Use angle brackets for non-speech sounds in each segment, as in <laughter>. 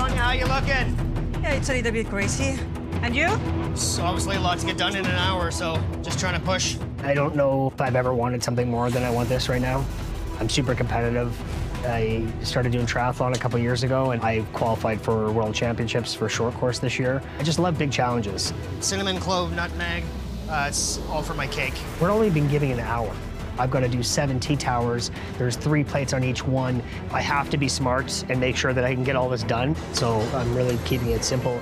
Sonya, how you looking? Yeah, it's a little bit crazy. And you? It's obviously a lot to get done in an hour, so just trying to push. I don't know if I've ever wanted something more than I want this right now. I'm super competitive. I started doing triathlon a couple years ago and I qualified for world championships for short course this year. I just love big challenges. Cinnamon, clove, nutmeg. Uh, it's all for my cake. We're only been giving an hour. I've got to do seven tea towers. There's three plates on each one. I have to be smart and make sure that I can get all this done. So I'm really keeping it simple.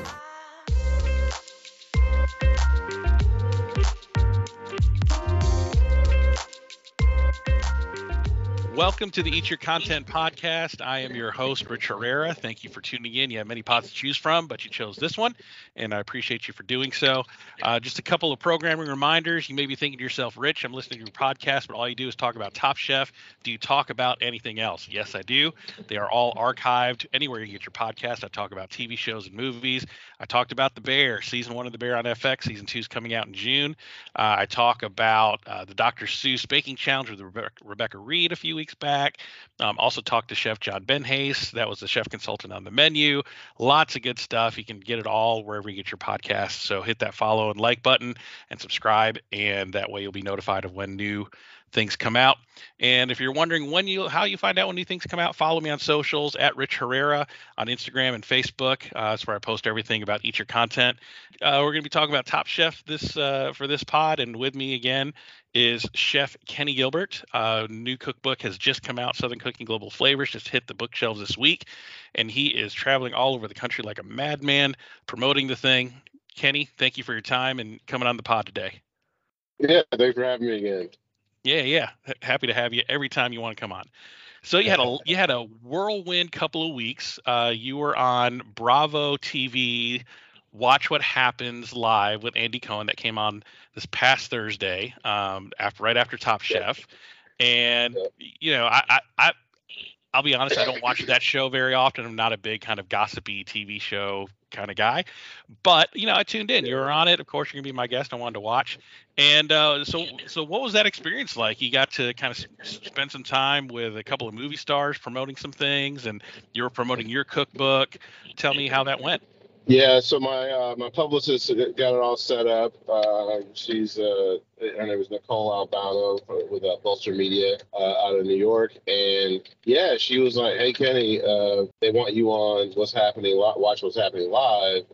Welcome to the Eat Your Content podcast. I am your host, Rich Herrera. Thank you for tuning in. You have many pods to choose from, but you chose this one, and I appreciate you for doing so. Uh, just a couple of programming reminders. You may be thinking to yourself, Rich, I'm listening to your podcast, but all you do is talk about Top Chef. Do you talk about anything else? Yes, I do. They are all archived anywhere you get your podcast. I talk about TV shows and movies. I talked about The Bear, season one of The Bear on FX. Season two is coming out in June. Uh, I talk about uh, the Dr. Seuss Baking Challenge with Rebecca, Rebecca Reed a few weeks back. Um, also talked to Chef John Benhase. That was the chef consultant on the menu. Lots of good stuff. You can get it all wherever you get your podcasts. So hit that follow and like button and subscribe, and that way you'll be notified of when new things come out. And if you're wondering when you how you find out when new things come out, follow me on socials at Rich Herrera on Instagram and Facebook. Uh, that's where I post everything about each your content. Uh, we're going to be talking about Top Chef this uh, for this pod, and with me again is Chef Kenny Gilbert. Uh, new cookbook has just come out. Southern Cooking Global Flavors just hit the bookshelves this week, and he is traveling all over the country like a madman promoting the thing. Kenny, thank you for your time and coming on the pod today. Yeah, thanks for having me again. Yeah, yeah. Happy to have you every time you want to come on. So you had a <laughs> you had a whirlwind couple of weeks. Uh, you were on Bravo TV, Watch What Happens live with Andy Cohen that came on this past Thursday, um, after right after Top Chef, and you know I, I, I I'll be honest, I don't watch that show very often. I'm not a big kind of gossipy TV show kind of guy, but you know, I tuned in. You were on it, of course. You're gonna be my guest. I wanted to watch, and uh, so so what was that experience like? You got to kind of spend some time with a couple of movie stars promoting some things, and you were promoting your cookbook. Tell me how that went. Yeah, so my uh, my publicist got it all set up. Uh, she's uh, name is Nicole Albano with uh, Bolster Media uh, out of New York, and yeah, she was like, "Hey Kenny, uh, they want you on What's Happening. Watch What's Happening live.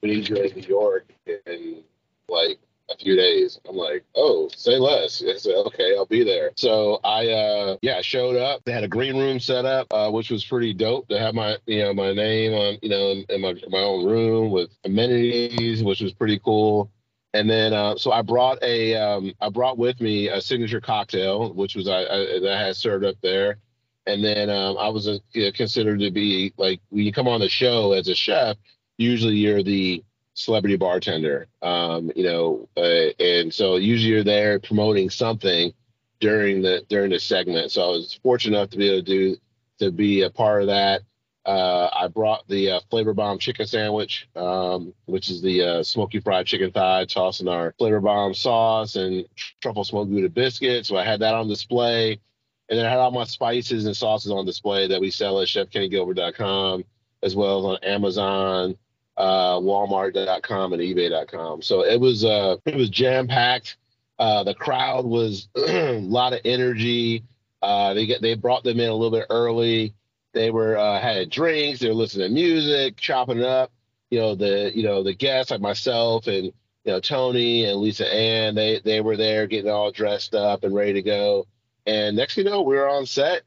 We need you in New York in like a few days. I'm like, oh, say less. <laughs> I said, okay, I'll be there. So I, uh, yeah, showed up. They had a green room set up, uh, which was pretty dope to have my, you know, my name on, you know, in, in my my own room with amenities, which was pretty cool. And then, uh, so I brought a, um, I brought with me a signature cocktail, which was I, I that I had served up there. And then um, I was uh, considered to be like when you come on the show as a chef, usually you're the celebrity bartender. Um, you know, uh, and so usually you're there promoting something during the during the segment. So I was fortunate enough to be able to do to be a part of that. Uh, I brought the uh, Flavor Bomb chicken sandwich, um, which is the uh, smoky fried chicken thigh tossed in our Flavor Bomb sauce and truffle smoked Gouda biscuit. So I had that on display. And then I had all my spices and sauces on display that we sell at chefkennygilbert.com as well as on Amazon, uh, Walmart.com and eBay.com. So it was uh, it was jam packed. Uh, the crowd was <clears throat> a lot of energy. Uh, they get they brought them in a little bit early. They were uh, had drinks. They were listening to music, chopping it up. You know the you know the guests like myself and you know Toni and Lisa Ann. They they were there getting all dressed up and ready to go. And next you know we were on set.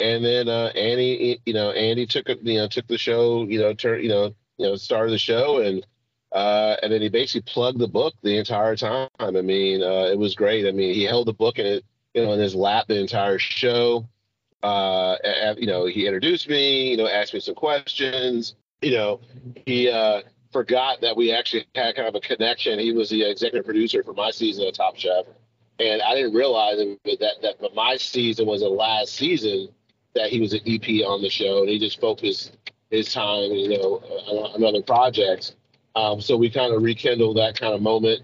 And then uh, Annie, you know, Andy took you know took the show, you know, turn, you know, you know, star of the show and uh, and then he basically plugged the book the entire time. I mean, uh, it was great. I mean, he held the book in it, you know, in his lap the entire show. Uh, and, you know, he introduced me, you know, asked me some questions. You know, he uh, forgot that we actually had kind of a connection. He was the executive producer for my season of Top Chef, and I didn't realize that that my season was the last season that he was an EP on the show, and he just focused his time, you know, on other projects. Um, so we kind of rekindled that kind of moment.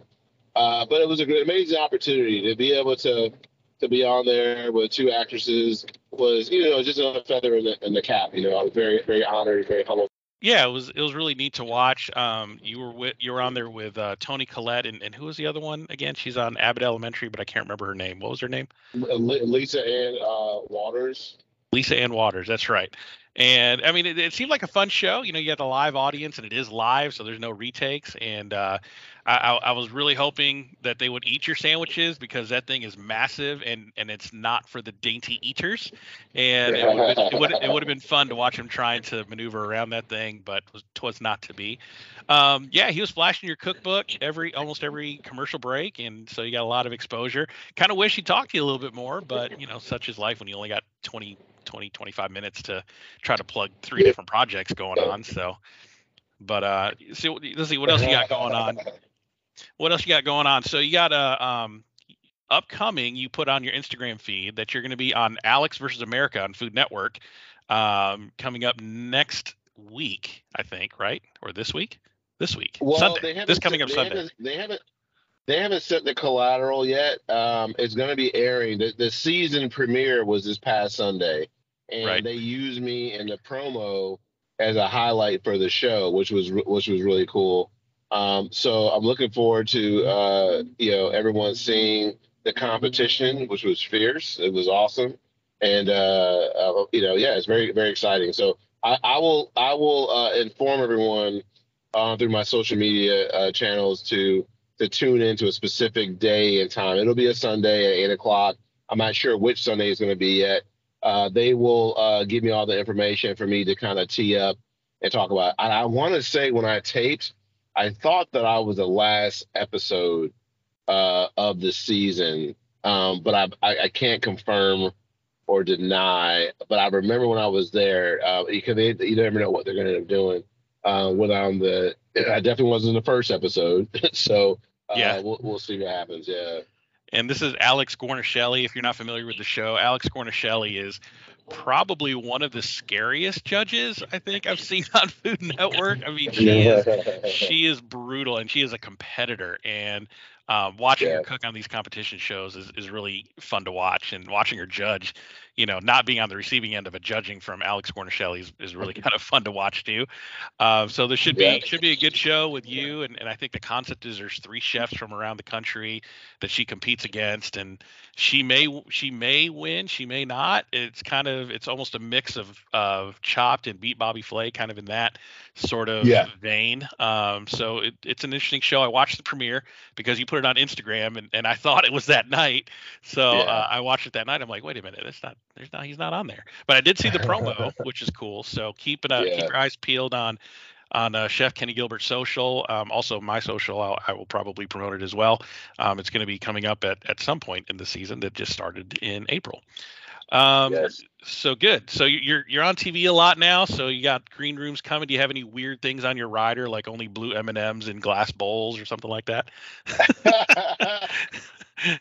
Uh, but it was a great, amazing opportunity to be able to to be on there with two actresses was, you know, just a feather in the, in the cap. You know, I was very, very honored, very humbled Yeah, it was it was really neat to watch. Um, you were with you were on there with uh, Toni Collette and, and who was the other one again? She's on Abbott Elementary, but I can't remember her name. What was her name? Lisa Ann uh, Waters. Lisa Ann Waters. That's right. And I mean, it, it, seemed like a fun show. You know, you had the live audience, and it is live, so there's no retakes. And uh, I, I, was really hoping that they would eat your sandwiches because that thing is massive, and and it's not for the dainty eaters. And it would it would have been fun to watch him trying to maneuver around that thing, but was not to be. Um, yeah, he was flashing your cookbook every almost every commercial break, and so you got a lot of exposure. Kind of wish he talked to you a little bit more, but you know, such is life when you only got 20 20, 25 minutes to try to plug three different projects going on. So, but uh, see, let's see what else you got going on. What else you got going on? So you got a um, upcoming. You put on your Instagram feed that you're going to be on Alex versus America on Food Network, um, coming up next week, I think, right? Or this week? This week. Well, Sunday. This coming up they Sunday. Haven't, they haven't they haven't set the collateral yet. Um, it's going to be airing. The, the season premiere was this past Sunday, and Right. they used me in the promo as a highlight for the show, which was which was really cool. Um, so I'm looking forward to uh, you know everyone seeing the competition, which was fierce. It was awesome, and uh, uh, you know yeah, it's very very exciting. So I, I will I will uh, inform everyone uh, through my social media uh, channels to to tune into a specific day and time. It'll be a Sunday at eight o'clock. I'm not sure which Sunday is going to be yet. Uh, they will uh, give me all the information for me to kind of tee up and talk about. And I want to say when I taped, I thought that I was the last episode uh, of the season, um, but I, I I can't confirm or deny. But I remember when I was there, uh, because they, you never know what they're going to end up doing. Uh, whether I'm the, I definitely wasn't in the first episode, <laughs> so uh, Yeah. we'll, we'll see what happens. Yeah. And this is Alex Guarnaschelli. If you're not familiar with the show, Alex Guarnaschelli is probably one of the scariest judges I think I've seen <laughs> on Food Network. I mean, she is she is brutal and she is a competitor and um, watching her cook on these competition shows is, is really fun to watch and watching her judge you know not being on the receiving end of a judging from alex Guarnaschelli is, is really <laughs> kind of fun to watch too uh, so there should be Yeah. should be a good show with you and, and i think the concept is there's three chefs from around the country that she competes against and she may she may win she may not it's kind of it's almost a mix of of chopped and beat bobby flay kind of in that sort of Yeah. vein um, so it, it's an interesting show i watched the premiere because you put it on instagram and, and i <laughs> thought it was that night so Yeah. uh, i watched it that night i'm like wait a minute it's not there's not he's not on there but i did see the promo <laughs> which is cool so keep it uh, Yeah. keep your eyes peeled on on uh, Chef Kenny Gilbert social. Um, also, my social, I'll, I will probably promote it as well. Um, it's going to be coming up at, at some point in the season that just started in April. Um, Yes. So good. So you- you're you're on TV a lot now. So you got green rooms coming. Do you have any weird things on your rider, like only blue M and M's in glass bowls or something like that? <laughs>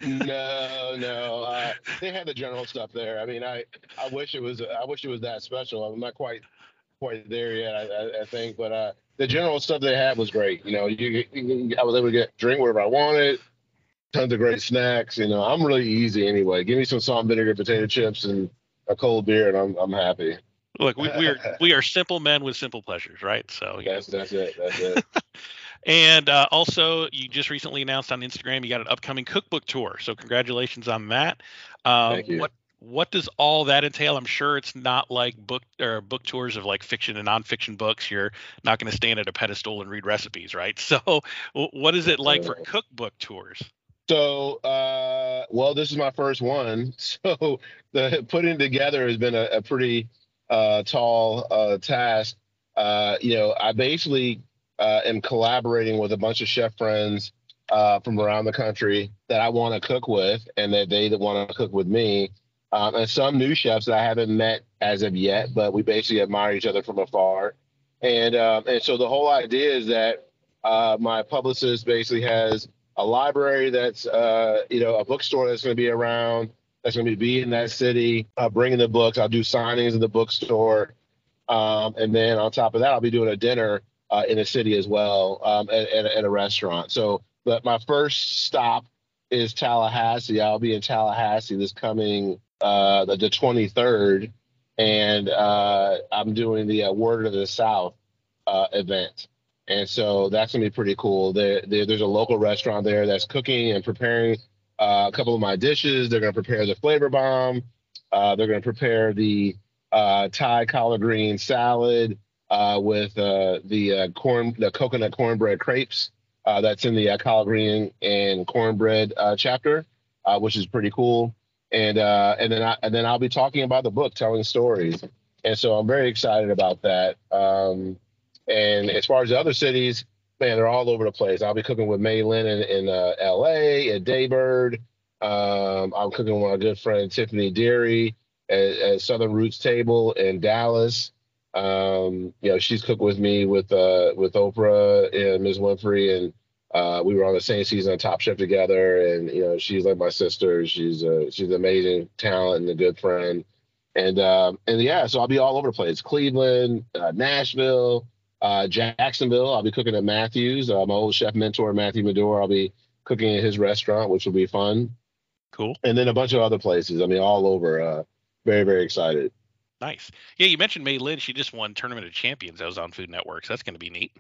no, no. Uh, they had the general stuff there. I mean, I, I wish it was. I wish it was that special. I'm not quite, quite there yet. I, I, I think, but uh, the general stuff they had was great. You know, you, you, I was able to get drink whatever I wanted. Tons of great snacks. You know, I'm really easy anyway. Give me some salt and vinegar potato chips and a cold beer, and I'm I'm happy. Look, we, we are we are simple men with simple pleasures, right? So know, That's that's it. That's it. <laughs> And uh, also, you just recently announced on Instagram you got an upcoming cookbook tour. So congratulations on that. Um, Thank you. What what does all that entail? I'm sure it's not like book or book tours of like fiction and nonfiction books. You're not going to stand at a pedestal and read recipes, right? <laughs> So, what is it like for cookbook tours? So, uh, well, this is my first one. <laughs> So the putting together has been a, a pretty uh, tall uh, task. Uh, you know, I basically uh, am collaborating with a bunch of chef friends uh, from around the country that I want to cook with, and that they that want to cook with me, um, and some new chefs that I haven't met as of yet, but we basically admire each other from afar. And um, and so the whole idea is that my publicist basically has a library that's uh, you know a bookstore that's going to be around that's going to be in that city uh, bringing the books. I'll do signings in the bookstore. Um, and then on top of that i'll be doing a dinner uh, in the city as well um, at, at, a- at a restaurant. So but my first stop is tallahassee. I'll be in tallahassee this coming uh, the, the 23rd and uh, i'm doing the uh, word of the south uh, event. And so that's gonna be pretty cool. There, there, there's a local restaurant there that's cooking and preparing uh, a couple of my dishes. They're gonna prepare the flavor bomb. Uh, they're gonna prepare the uh, Thai collard green salad uh, with uh, the uh, corn, the coconut cornbread crepes. That's in the collard green and cornbread chapter, which is pretty cool. And and then I, and then I'll be talking about the book, telling stories. And so I'm very excited about that. Um, and as far as the other cities, man, they're all over the place. I'll be cooking with Mei Lin in, in uh, L.A. at Daybird. Um, I'm cooking with my good friend Tiffany Derry at, at Southern Roots Table in Dallas. Um, you know, she's cooked with me with uh, with Oprah and Ms. Winfrey, and uh, we were on the same season of Top Chef together. And you know, she's like my sister. She's uh, she's an amazing talent and a good friend. And um, and yeah, so I'll be all over the place: Cleveland, uh, Nashville, uh, Jacksonville. I'll be cooking at Matthews. Uh, my old chef mentor Matthew Medure. I'll be cooking at his restaurant, which will be fun. Cool. And then a bunch of other places. I mean, all over. Uh, very very excited. Nice. Yeah, you mentioned Mei Lin. She just won Tournament of Champions. That was on Food Network. So that's going to be neat.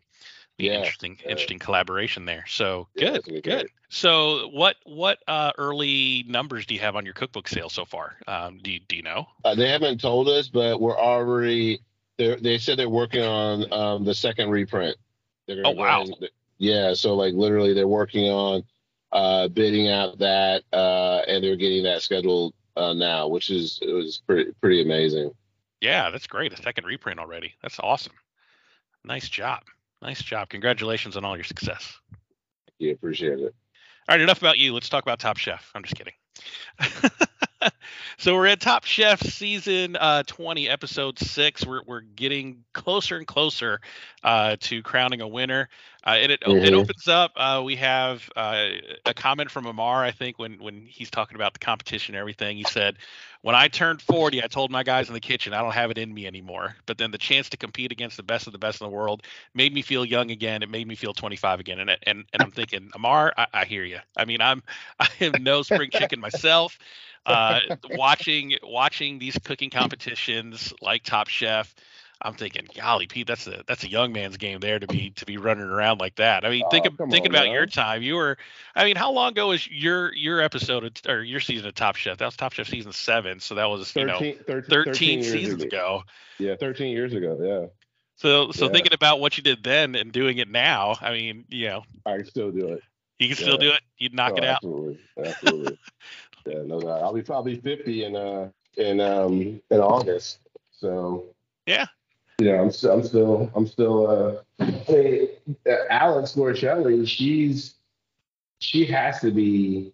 Be Yeah, interesting, yeah. interesting collaboration there. So Yeah, good, that's gonna be good. So what what uh, early numbers do you have on your cookbook sales so far? Um, do you, do you know? Uh, they haven't told us, but we're already. They they said they're working on um, the second reprint. They're gonna Oh, wow. yeah, so like literally, they're working on uh, bidding out that, uh, and they're getting that scheduled uh, now, which is it was pretty pretty amazing. Yeah, that's great. A second reprint already. That's awesome. Nice job. Nice job. Congratulations on all your success. Yeah, appreciate it. All right, enough about you. Let's talk about Top Chef. I'm just kidding. <laughs> <laughs> so we're at Top Chef season uh, 20, episode six. We're we're getting closer and closer uh, to crowning a winner. Uh, and it it Mhm. opens up. Uh, we have uh, a comment from Amar. I think when when he's talking about the competition and everything, he said, "When I turned 40, I told my guys in the kitchen I don't have it in me anymore. But then the chance to compete against the best of the best in the world made me feel young again. It made me feel 25 again. And and and I'm thinking, Amar, I, I hear you. I mean, I'm <laughs> I am no spring chicken myself. Uh, <laughs> watching watching these cooking competitions like Top Chef, I'm thinking, golly, Pete, that's a that's a young man's game there to be to be running around like that. I mean, think Oh, of, thinking on about now. your time. You were, I mean, how long ago was your your episode of, or your season of Top Chef? That was Top Chef season seven, so that was you know 13, 13 years seasons ago. Yeah, 13 years ago. Yeah, So so Yeah. thinking about what you did then and doing it now, I mean, you know, I can still do it. you can still do it. You'd knock Oh, it out. Absolutely, absolutely. <laughs> yeah, no doubt. I'll be probably 50 in uh in um in August. So Yeah. Yeah, I'm still, I'm still, I'm still. Uh, I mean, uh, Alex Guarnaschelli, she's, she has to be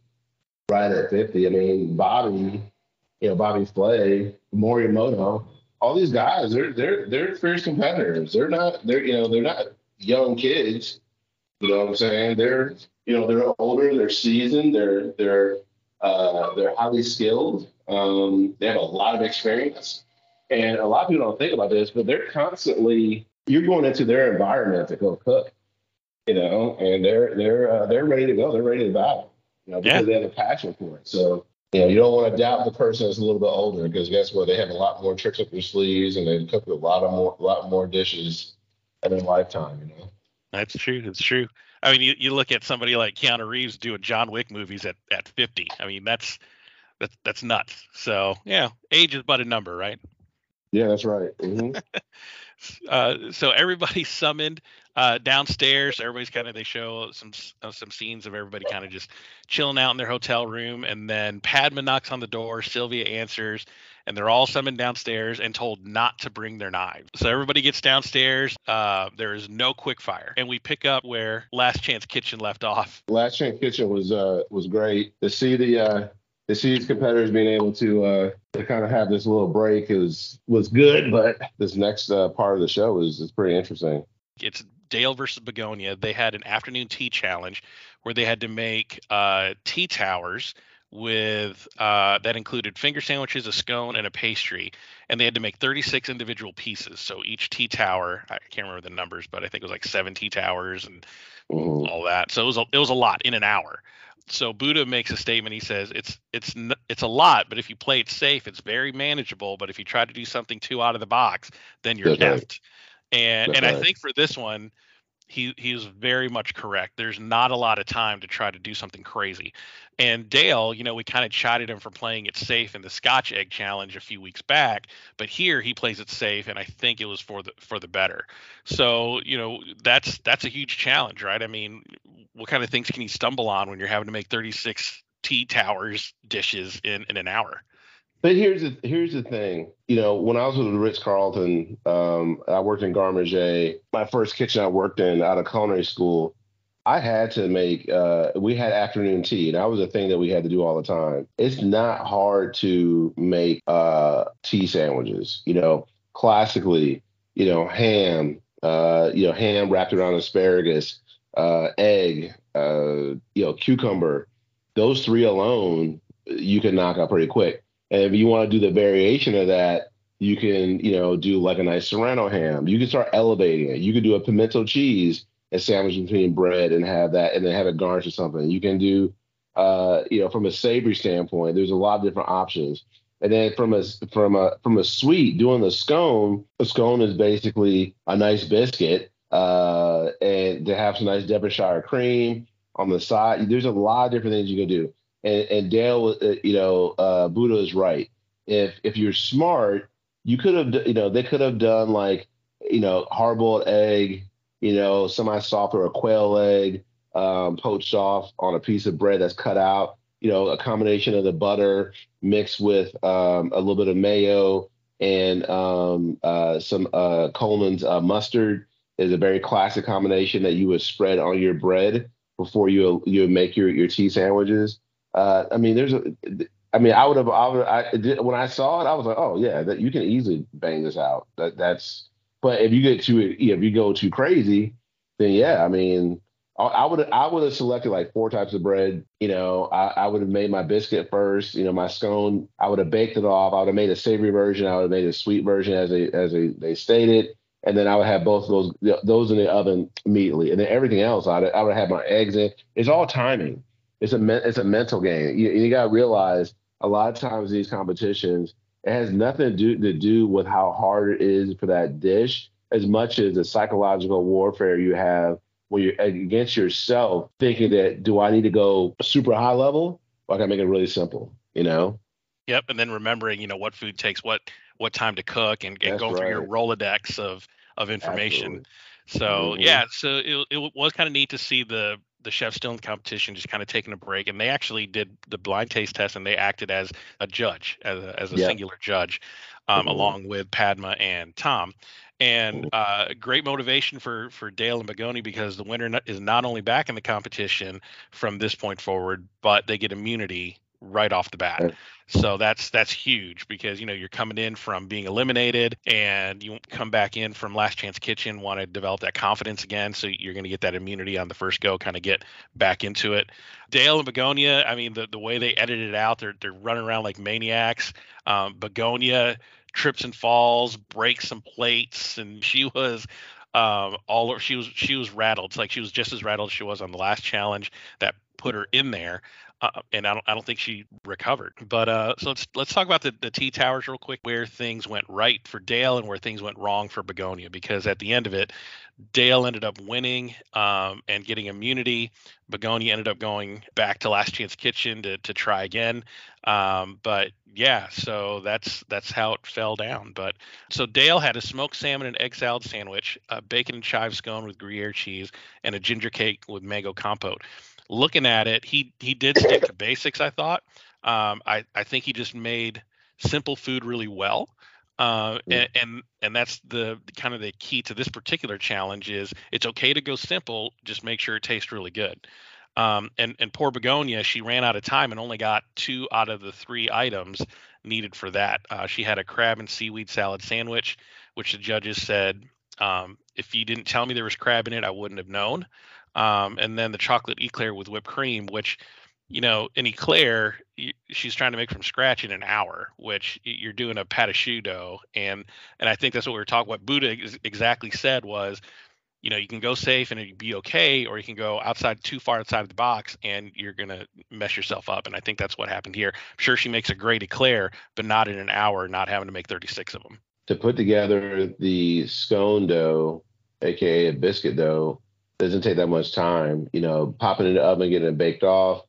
right at 50. I mean, Bobby, you know, Bobby Flay, Morimoto, all these guys, they're they're they're fierce competitors. They're not, they're you know, they're not young kids. You know what I'm saying? They're, you know, they're older, they're seasoned, they're they're uh, they're highly skilled. Um, they have a lot of experience. And a lot of people don't think about this, but they're constantly you're going into their environment to go cook, you know, and they're they're uh, they're ready to go. They're ready to battle, you know, because they have a passion for it. So you know, you don't want to doubt the person that's a little bit older because guess what? They have a lot more tricks up their sleeves and they cook a lot of more a lot more dishes in their lifetime, you know. That's true. It's true. I mean, you, you look at somebody like Keanu Reeves doing John Wick movies at, at 50. I mean, that's that's that's nuts. So yeah, age is but a number, right? Yeah, that's right. hmm <laughs> Uh, so everybody <laughs> summoned uh, downstairs. Everybody's kind of they show some uh, some scenes of everybody kind of just chilling out in their hotel room, and then Padma knocks on the door. Sylvia answers, and they're all summoned downstairs and told not to bring their knives. So everybody gets downstairs. Uh, there is no quick fire, and we pick up where Last Chance Kitchen left off. Last Chance Kitchen was uh was great to see the uh to see these competitors being able to uh to kind of have this little break is was good, but this next uh, part of the show is is pretty interesting. It's Dale versus Begoña. They had an afternoon tea challenge where they had to make uh, tea towers with uh, that included finger sandwiches, a scone, and a pastry, and they had to make 36 individual pieces. So each tea tower, I can't remember the numbers, but I think it was like seven tea towers and Mhm. all that. So it was a, it was a lot in an hour. So Buddha makes a statement. He says it's it's it's a lot, but if you play it safe, it's very manageable. But if you try to do something too out of the box, then you're That's right. effed. And and I think for this one, he he is very much correct. There's not a lot of time to try to do something crazy. And Dale, you know, we kind of chided him for playing it safe in the Scotch Egg Challenge a few weeks back, but here he plays it safe, and I think it was for the for the better. So you know, that's that's a huge challenge, right? I mean, what kind of things can you stumble on when you're having to make 36 tea towers dishes in in an hour? But here's the here's the thing. You know, when I was with Ritz Carlton, um, I worked in Garde Manger. My first kitchen I worked in out of culinary school, I had to make. Uh, we had afternoon tea, and that was a thing that we had to do all the time. It's not hard to make uh, tea sandwiches. You know, classically, you know, ham. Uh, you know, ham wrapped around asparagus, uh, egg, uh, you know, cucumber. Those three alone, you can knock out pretty quick and if you want to do the variation of that, you can, you know, do like a nice serrano ham. You can start elevating it. You can do a pimento cheese and sandwich between bread and have that, and then have it garnished or something. You can do, uh, you know, from a savory standpoint, there's a lot of different options. And then from a from a from a sweet, doing the scone, a scone is basically a nice biscuit, uh, and to have some nice Devonshire cream on the side. There's a lot of different things you can do and, and Dale, uh, you know, uh, Buddha is right. If if you're smart, you could have, you know, they could have done like, you know, hard-boiled egg, you know, semi-soft or a quail egg, um, poached off on a piece of bread that's cut out. You know, a combination of the butter mixed with um, a little bit of mayo and um, uh, some uh, Colman's uh, mustard is a very classic combination that you would spread on your bread before you you make your your tea sandwiches. Uh, I mean, there's a. I mean, I would have. I would. I when I saw it, I was like, oh yeah, that you can easily bang this out. That that's. But if you get too, if you go too crazy, then yeah, I mean, I would I would have selected like four types of bread. You know, I, I would have made my biscuit first. You know, my scone. I would have baked it off. I would have made a savory version. I would have made a sweet version as they as they, they stated, and then I would have both those those in the oven immediately. And then everything else, I I would have my eggs in. It's all timing it's a it's a mental game. You, you got to realize a lot of times these competitions it has nothing to do, to do with how hard it is for that dish as much as the psychological warfare you have when you're against yourself thinking that do I need to go super high level or I can make it really simple, you know? Yep, and then remembering, you know, what food takes what what time to cook and, and go right. through your Rolodex of of information. Absolutely. So mm-hmm. yeah, so it, it was kind of neat to see the the chefs still in the competition, just kind of taking a break. And they actually did the blind taste test and they acted as a judge, as a, as a yeah. singular judge, um, mm-hmm. along with Padma and Tom. And mm-hmm. uh, great motivation for for Dale and Begoña because the winner is not only back in the competition from this point forward, but they get immunity right off the bat. So that's that's huge because you know you're coming in from being eliminated and you come back in from Last Chance Kitchen, want to develop that confidence again. So you're going to get that immunity on the first go, kind of get back into it. Dale and Begoña, I mean the the way they edited it out, they're they're running around like maniacs. Um, Begoña trips and falls, breaks some plates, and <laughs> she was um all she was she was rattled. It's like she was just as rattled as she was on the last challenge that put her in there uh, and I don't, I don't think she recovered. But uh, so let's let's talk about the, the tea towers real quick, where things went right for Dale and where things went wrong for Begoña. Because at the end of it, Dale ended up winning um, and getting immunity. Begoña ended up going back to Last Chance Kitchen to to try again. Um, but yeah, so that's that's how it fell down. But so Dale had a smoked salmon and egg salad sandwich, a bacon and chive scone with Gruyere cheese, and a ginger cake with mango compote looking at it, he he did stick to basics. I thought. Um, I I think he just made simple food really well. Uh, and, and and that's the kind of the key to this particular challenge is it's okay to go simple, just make sure it tastes really good. Um, and and poor Begoña, she ran out of time and only got two out of the three items needed for that. Uh, she had a crab and seaweed salad sandwich, which the judges said, um, if you didn't tell me there was crab in it, I wouldn't have known um, and then the chocolate eclair with whipped cream, which you know, an eclair she's trying to make from scratch in an hour, which you're doing a pat choux dough, and and I think that's what we were talking. What Buddha exactly said was, you know, you can go safe and be okay, or you can go outside too far outside of the box and you're gonna mess yourself up. And I think that's what happened here. I'm sure she makes a great eclair, but not in an hour, not having to make 36 of them. to put together the scone dough, aka a biscuit dough, doesn't take that much time. You know, popping in the oven, getting it baked off,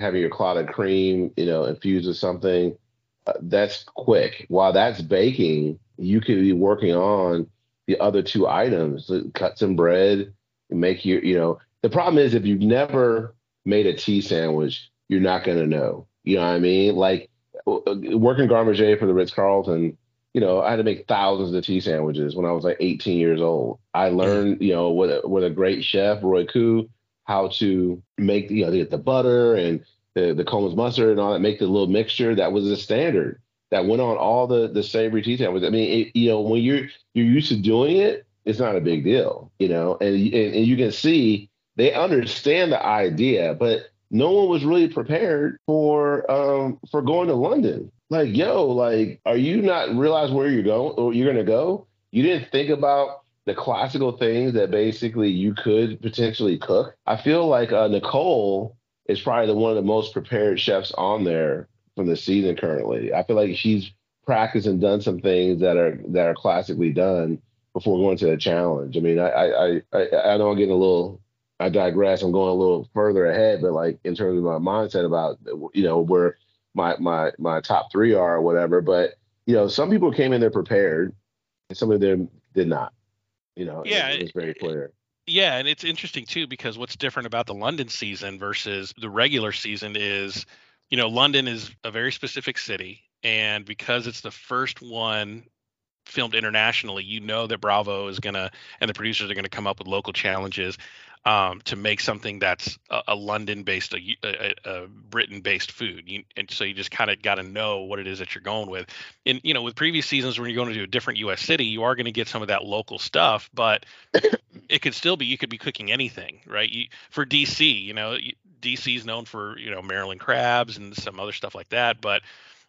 having your clotted cream, you know, infused with something, uh, that's quick. While that's baking, you could be working on the other two items, cut some bread, make your, you know, the problem is if you've never made a tea sandwich, you're not going to know. You know what I mean? Like working garde manger for the Ritz Carlton, you know, I had to make thousands of tea sandwiches when I was like 18 years old. I learned, you know, with a, with a great chef, Roy Koo, how to make, you know, get the butter and the, the Colman's mustard and all that, make the little mixture. That was the standard that went on all the, the savory tea sandwiches. I mean, it, you know, when you're, you're used to doing it, it's not a big deal, you know, and, and, and you can see they understand the idea, but no one was really prepared for um for going to London. Like, yo, like, are you not realize where you're going or you're gonna go? You didn't think about the classical things that basically you could potentially cook. I feel like uh, Nicole is probably the one of the most prepared chefs on there from the season currently. I feel like she's practiced and done some things that are that are classically done before going to the challenge. I mean, I I I, I know I'm getting a little I digress. I'm going a little further ahead, but like in terms of my mindset about you know where my my my top three are or whatever. But you know, some people came in there prepared, and some of them did not. You know, yeah, it, it was very clear. Yeah, and it's interesting too because what's different about the London season versus the regular season is, you know, London is a very specific city, and because it's the first one filmed internationally, you know that Bravo is gonna and the producers are gonna come up with local challenges um, to make something that's a, a London-based, a, a, a Britain-based food. You, and so you just kind of got to know what it is that you're going with. And you know, with previous seasons, when you're going to do a different U.S. city, you are going to get some of that local stuff, but <coughs> it could still be you could be cooking anything, right? You, for DC, you know, DC is known for you know Maryland crabs and some other stuff like that, but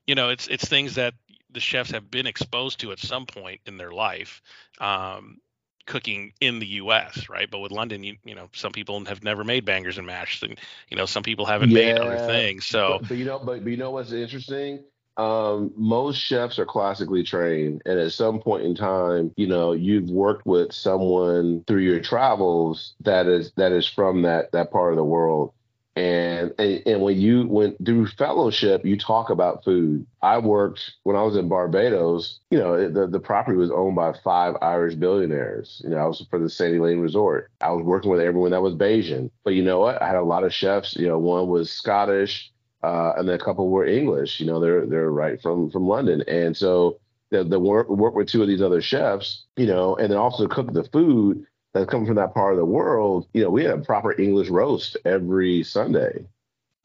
you know, it's it's things that the chefs have been exposed to at some point in their life. Um, cooking in the U.S. right? But with London, you you know, some people have never made bangers and mash, and you know, some people haven't yeah, made other things. So, but, but, you know, but, but you know what's interesting? Um, most chefs are classically trained, and at some point in time, you know, you've worked with someone through your travels that is that is from that that part of the world and, and and when you went through fellowship, you talk about food. I worked when I was in Barbados. You know, the the property was owned by five Irish billionaires. You know, I was for the Sandy Lane Resort. I was working with everyone that was Bajan. But you know what? I had a lot of chefs. You know, one was Scottish, uh, and then a couple were English. You know, they're they're right from from London, and so the the work work with two of these other chefs. You know, and then also cook the food that come from that part of the world, you know, we had a proper English roast every Sunday.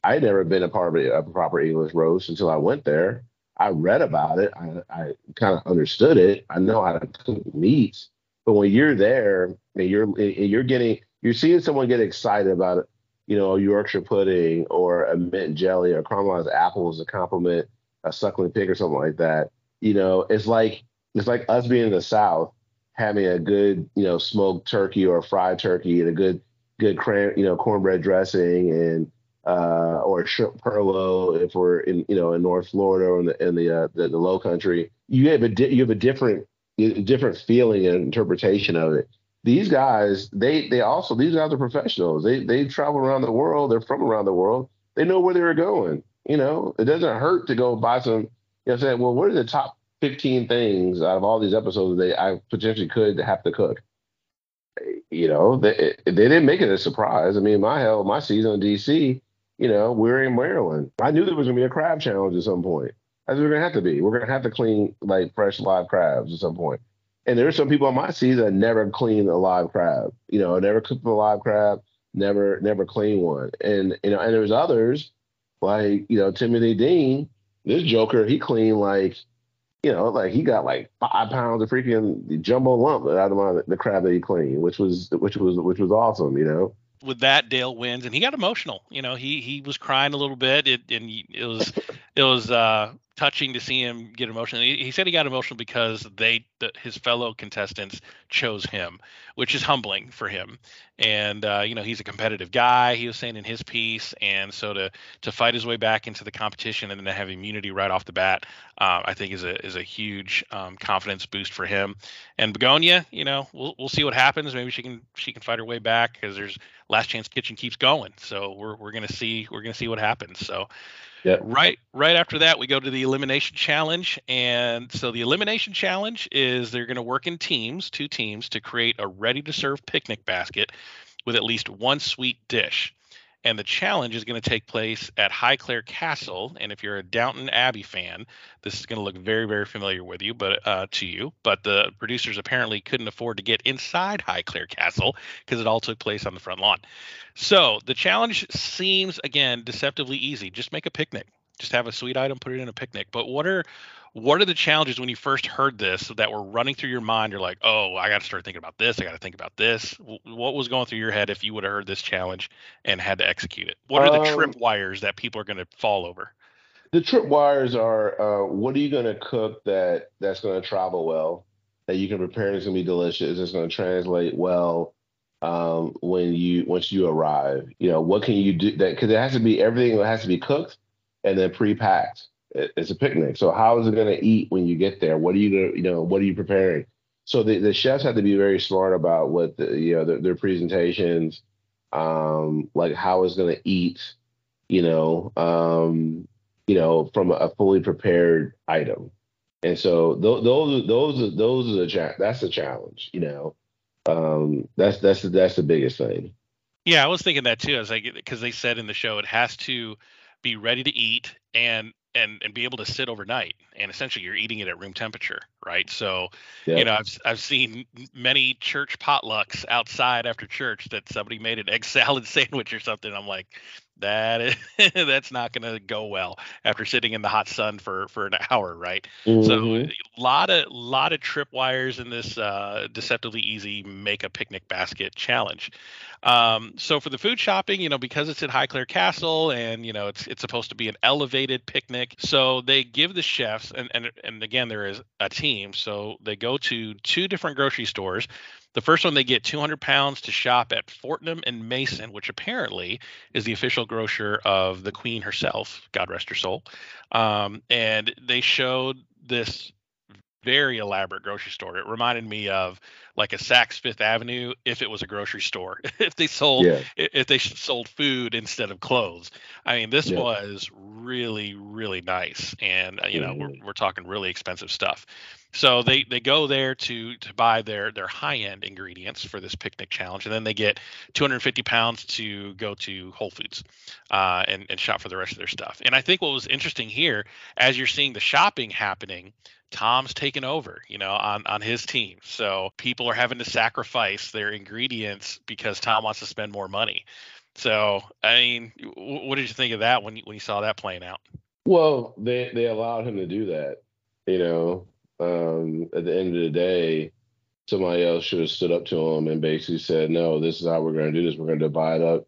I'd never been a part of a, proper English roast until I went there. I read about it. I, I kind of understood it. I know how to cook meats. But when you're there and you're and you're getting you're seeing someone get excited about you know, a Yorkshire pudding or a mint jelly or caramelized apples to compliment a suckling pig or something like that. You know, it's like it's like us being in the South having a good, you know, smoked turkey or fried turkey and a good, good you know, cornbread dressing and uh, or shrimp perlo if we're in, you know, in North Florida or in the in the uh, the, the Low Country. You have a di- you have a different different feeling and interpretation of it. These guys, they they also these guys are professionals. They they travel around the world. They're from around the world. They know where they're going. You know, it doesn't hurt to go buy some. You know, say, well, what are the top 15 things out of all these episodes that I potentially could have to cook. You know, they, they didn't make it a surprise. I mean, my hell, my season in DC, you know, we're in Maryland. I knew there was gonna be a crab challenge at some point. As we're gonna have to be. We're gonna have to clean like fresh live crabs at some point. And there are some people on my season that never clean a live crab. You know, never cooked a live crab, never never clean one. And you know, and there's others like you know Timothy Dean. This Joker, he cleaned like you know, like he got like five pounds of freaking jumbo lump out of my, the crab that he cleaned, which was which was which was awesome, you know. With that, Dale wins, and he got emotional. You know, he he was crying a little bit, it, and it was it was uh touching to see him get emotional. He, he said he got emotional because they the, his fellow contestants chose him, which is humbling for him. And uh, you know he's a competitive guy. He was saying in his piece, and so to to fight his way back into the competition and then to have immunity right off the bat, uh, I think is a is a huge um, confidence boost for him. And Begoña, you know, we'll we'll see what happens. Maybe she can she can fight her way back because there's Last Chance Kitchen keeps going. So we're we're gonna see we're gonna see what happens. So Yep. Right right after that we go to the elimination challenge and so the elimination challenge is they're going to work in teams, two teams to create a ready to serve picnic basket with at least one sweet dish. And the challenge is going to take place at Highclere Castle. And if you're a Downton Abbey fan, this is going to look very, very familiar with you, but uh, to you. But the producers apparently couldn't afford to get inside Highclere Castle because it all took place on the front lawn. So the challenge seems again deceptively easy. Just make a picnic. Just have a sweet item, put it in a picnic. But what are what are the challenges when you first heard this that were running through your mind? You're like, oh, I got to start thinking about this. I got to think about this. What was going through your head if you would have heard this challenge and had to execute it? What are the Um, trip wires that people are going to fall over? The trip wires are uh, what are you going to cook that that's going to travel well, that you can prepare and it's going to be delicious. It's going to translate well um, when you once you arrive. You know what can you do that because it has to be everything has to be cooked and then pre-packed. It- it's a picnic, so how is it going to eat when you get there? What are you going to you know what are you preparing? So the, the chefs have to be very smart about what the, you know their, their presentations, um, like how it's going to eat. You know, um, you know, from a fully prepared item. And so th- those those are those are the cha- that's the challenge, you know. Um, that's that's that's the biggest thing. Yeah, I was thinking that too. I was like, because they said in the show it has to be ready to eat and and and be able to sit overnight. And essentially, you're eating it at room temperature, right? So, Yeah. you know, I've I've seen many church potlucks outside after church that somebody made an egg <laughs> salad sandwich or something. I'm like, that is <laughs> that's not going to go well after sitting in the hot sun for for an hour, right? So Mhm. a lot of lot of tripwires in this uh, deceptively easy make a picnic basket challenge. Um, so for the food shopping, you know, because it's at Highclere Castle and you know it's it's supposed to be an elevated picnic, so they give the chefs and and and again there is a team, so they go to two different grocery stores. The first one they get 200 pounds to shop at Fortnum and Mason, which apparently is the official grocer of the Queen herself, God rest her soul. Um, and they showed this very elaborate grocery store. It reminded me of like a Saks Fifth Avenue if it was a grocery store. <laughs> if they sold Yeah. if they sold food instead of clothes. I mean, this Yeah. was really really nice, and uh, you know we're Mhm. we're talking really expensive stuff. So they they go there to to buy their their high end ingredients for this picnic challenge, and then they get 250 pounds to go to Whole Foods uh, and and shop for the rest of their stuff. And I think what was interesting here, as you're seeing the shopping happening, Tom's taken over, you know, on on his team. So people are having to sacrifice their ingredients because Tom wants to spend more money. So I mean, what did you think of that when you, when you saw that playing out? Well, they they allowed him to do that. You know, um, at the end of the day, somebody else should have stood up to him and basically said, "No, this is how we're going to do this. We're going to divide up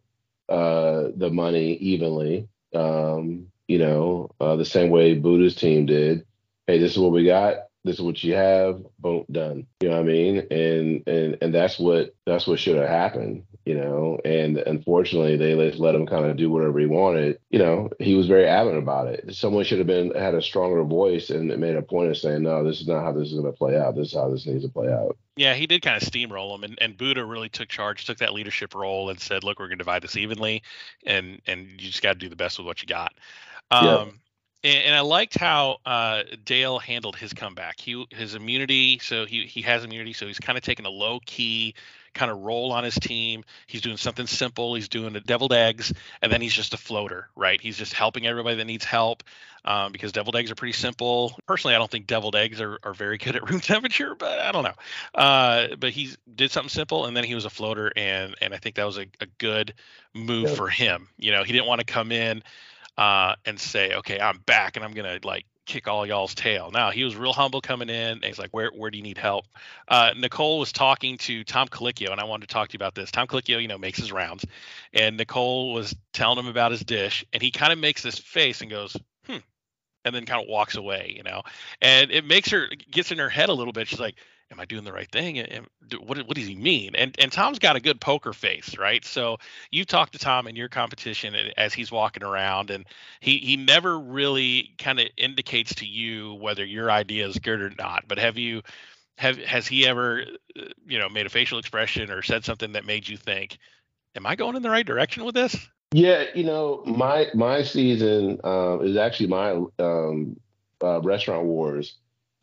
uh, the money evenly." Um, you know, uh, the same way Buddha's team did. Hey, this is what we got. This is what you have. Boom, done. You know what I mean? And and and that's what that's what should have happened. You know, and unfortunately, they just let him kind of do whatever he wanted. You know, he was very adamant about it. Someone should have been had a stronger voice and made a point of saying, "No, this is not how this is going to play out. This is how this needs to play out." Yeah, he did kind of steamroll him, and, and Buddha really took charge, took that leadership role, and said, "Look, we're going to divide this evenly, and and you just got to do the best with what you got." Um, Yeah. And, and I liked how uh, Dale handled his comeback. He his immunity, so he he has immunity, so he's kind of taking a low key kind of role on his team. He's doing something simple. He's doing the deviled eggs, and then he's just a floater, right? He's just helping everybody that needs help um, because deviled eggs are pretty simple. Personally, I don't think deviled eggs are, are very <laughs> good at room temperature, but I don't know. Uh, but he did something simple, and then he was a floater, and and I think that was a, a good move Yeah. for him. You know, he didn't want to come in uh, and say, okay, I'm back, and I'm gonna like kick all y'all's tail. Now he was real humble coming in. And he's like, where where do you need help? Uh, Nicole was talking to Tom Colicchio, and I wanted to talk to you about this. Tom Colicchio, you know, makes his rounds, and Nicole was telling him about his dish, and he kind of makes this face and goes, hmm, and then kind of walks away, you know. And it makes her gets in her head a little bit. She's like, "Am I doing the right thing? And what what does he mean?" And and Tom's got a good poker face, right? So you talk to Tom in your competition as he's walking around, and he he never really kind of indicates to you whether your idea is good or not. But have you have has he ever uh, you know made a facial expression or said something that made you think, "Am I going in the right direction with this?" Yeah, you know, my my season uh, is actually my um, uh, restaurant wars.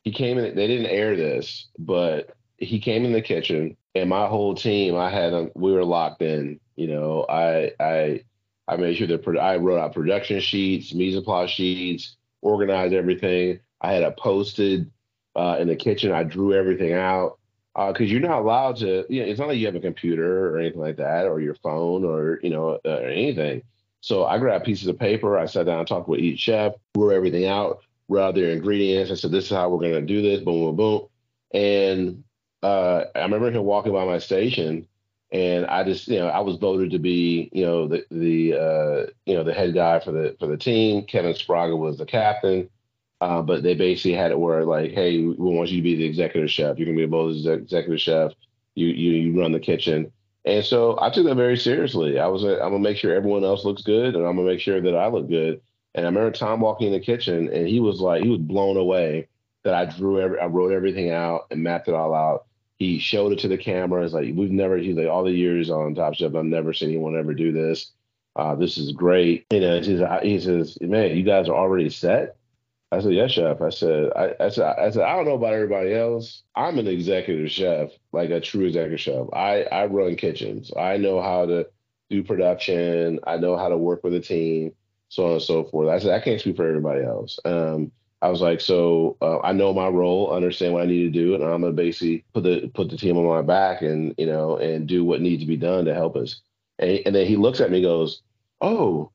He came in. They didn't air this, but he came in the kitchen, and my whole team. I had them. We were locked in. You know, I I I made sure that I wrote out production sheets, mise en place sheets, organized everything. I had it posted uh, in the kitchen. I drew everything out because uh, you're not allowed to. You know, it's not like you have a computer or anything like that, or your phone, or you know, uh, or anything. So I grabbed pieces of paper. I sat down and talked with each chef, wrote everything out, out their ingredients. I said, "This is how we're going to do this." Boom, boom, boom. And uh, I remember him walking by my station, and I just, you know, I was voted to be, you know, the the uh, you know the head guy for the for the team. Kevin Sbraga was the captain. Uh, but they basically had it where like, hey, we want you to be the executive chef. You're going to be both the executive chef. You you you run the kitchen. And so I took that very seriously. I was i am gonna make sure everyone else looks good, and I'm gonna make sure that I look good. And I remember Tom walking in the kitchen, and he was like, he was blown away that I drew every, I wrote everything out and mapped it all out. He showed it to the camera. It's like we've never, he's like all the years on Top Chef, I've never seen anyone ever do this. Uh, this is great. You know, he says, he says, man, you guys are already set. I said, yes, chef. I said, I, I, said, I said, I don't know about everybody else. I'm an executive chef, like a true executive chef. I, I run kitchens. I know how to do production. I know how to work with a team, so on and so forth. I said, I can't speak for everybody else. Um, I was like, so uh, I know my role, understand what I need to do, and I'm gonna basically put the put the team on my back and you know and do what needs to be done to help us. And, and then he looks at me, goes, "Oh,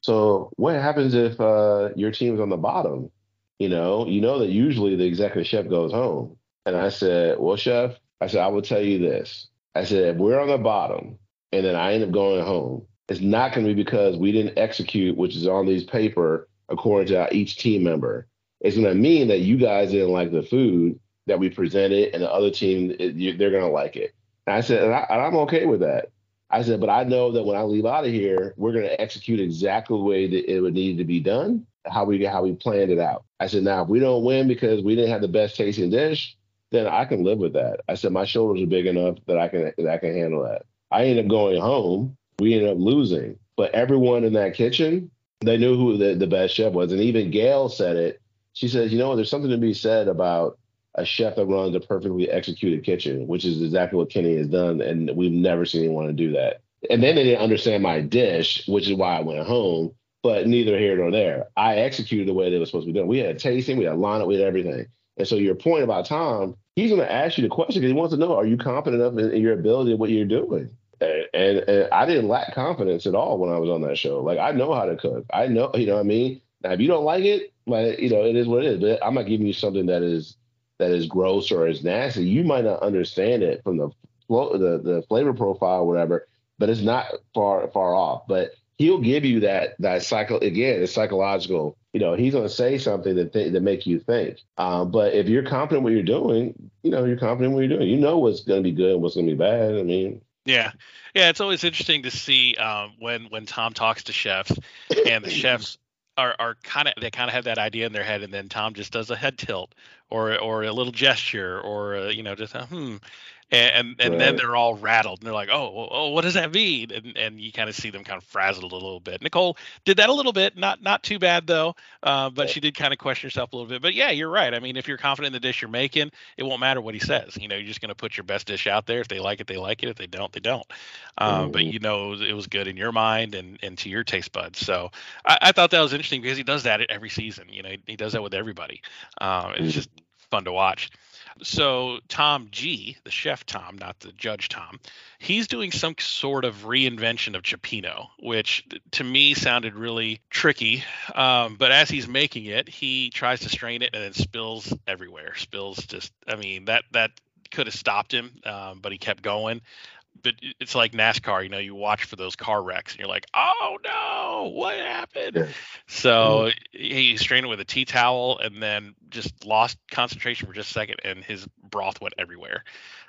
so what happens if uh, your team's on the bottom?" You know, you know that usually the executive chef goes home. And I said, Well, chef, I said, I will tell you this. I said, if we're on the bottom and then I end up going home, it's not going to be because we didn't execute, which is on these paper according to each team member. It's going to mean that you guys didn't like the food that we presented, and the other team they're going to like it. And I said, and, I, am okay with that. I said, but I know that when I leave out of here, we're going to execute exactly the way that it would need to be done, how we how we planned it out. I said, now if we don't win because we didn't have the best tasting dish, then I can live with that. I said my shoulders are big enough that I can that I can handle that. I ended up going home. We ended up losing, but everyone in that kitchen, they knew who the, the best chef was, and even Gail said it. She says, you know, there's something to be said about a chef that runs a perfectly executed kitchen, which is exactly what Kenny has done, and we've never seen anyone do that. And then they didn't understand my dish, which is why I went home but neither here nor there. I executed the way they were supposed to be done. We had a tasting, we had lineup, we had everything. And so your point about Tom, he's going to ask you the question because he wants to know: Are you confident enough in, in your ability of what you're doing? And, and, I didn't lack confidence at all when I was on that show. Like I know how to cook. I know, you know what I mean. Now, if you don't like it, like you know, it is what it is. But I'm not giving you something that is that is gross or is nasty. You might not understand it from the the the flavor profile, whatever. But it's not far far off. But he'll give you that that cycle again. It's psychological. You know, he's going to say something that th- that make you think. Um, but if you're confident what you're doing, you know, you're confident what you're doing. You know what's going to be good and what's going to be bad. I mean. Yeah, yeah. It's always interesting to see um, when when Tom talks to chefs, and the chefs are are kind of they kind of have that idea in their head, and then Tom just does a head tilt or or a little gesture or a, you know just a hmm, and and, right. then they're all rattled and they're like, oh, oh, what does that mean? And and you kind of see them kind of frazzled a little bit. Nicole did that a little bit, not not too bad though, uh, but she did kind of question herself a little bit. But yeah, you're right. I mean, if you're confident in the dish you're making, it won't matter what he says. You know, you're just going to put your best dish out there. If they like it, they like it. If they don't, they don't. Um, mm-hmm. But you know, it was good in your mind and and to your taste buds. So I, I, thought that was interesting because he does that every season. You know, he, he does that with everybody. Um, it's mm-hmm. just fun to watch. So Tom G, the chef Tom, not the judge Tom, he's doing some sort of reinvention of cioppino, which to me sounded really tricky. Um, but as he's making it, he tries to strain it and it spills everywhere. Spills just, I mean, that that could have stopped him, um, but he kept going it's like NASCAR. You know, you watch for those car wrecks, and you're like, "Oh no, what happened?" Yeah. So he strained it with a tea towel, and then just lost concentration for just a second, and his broth went everywhere.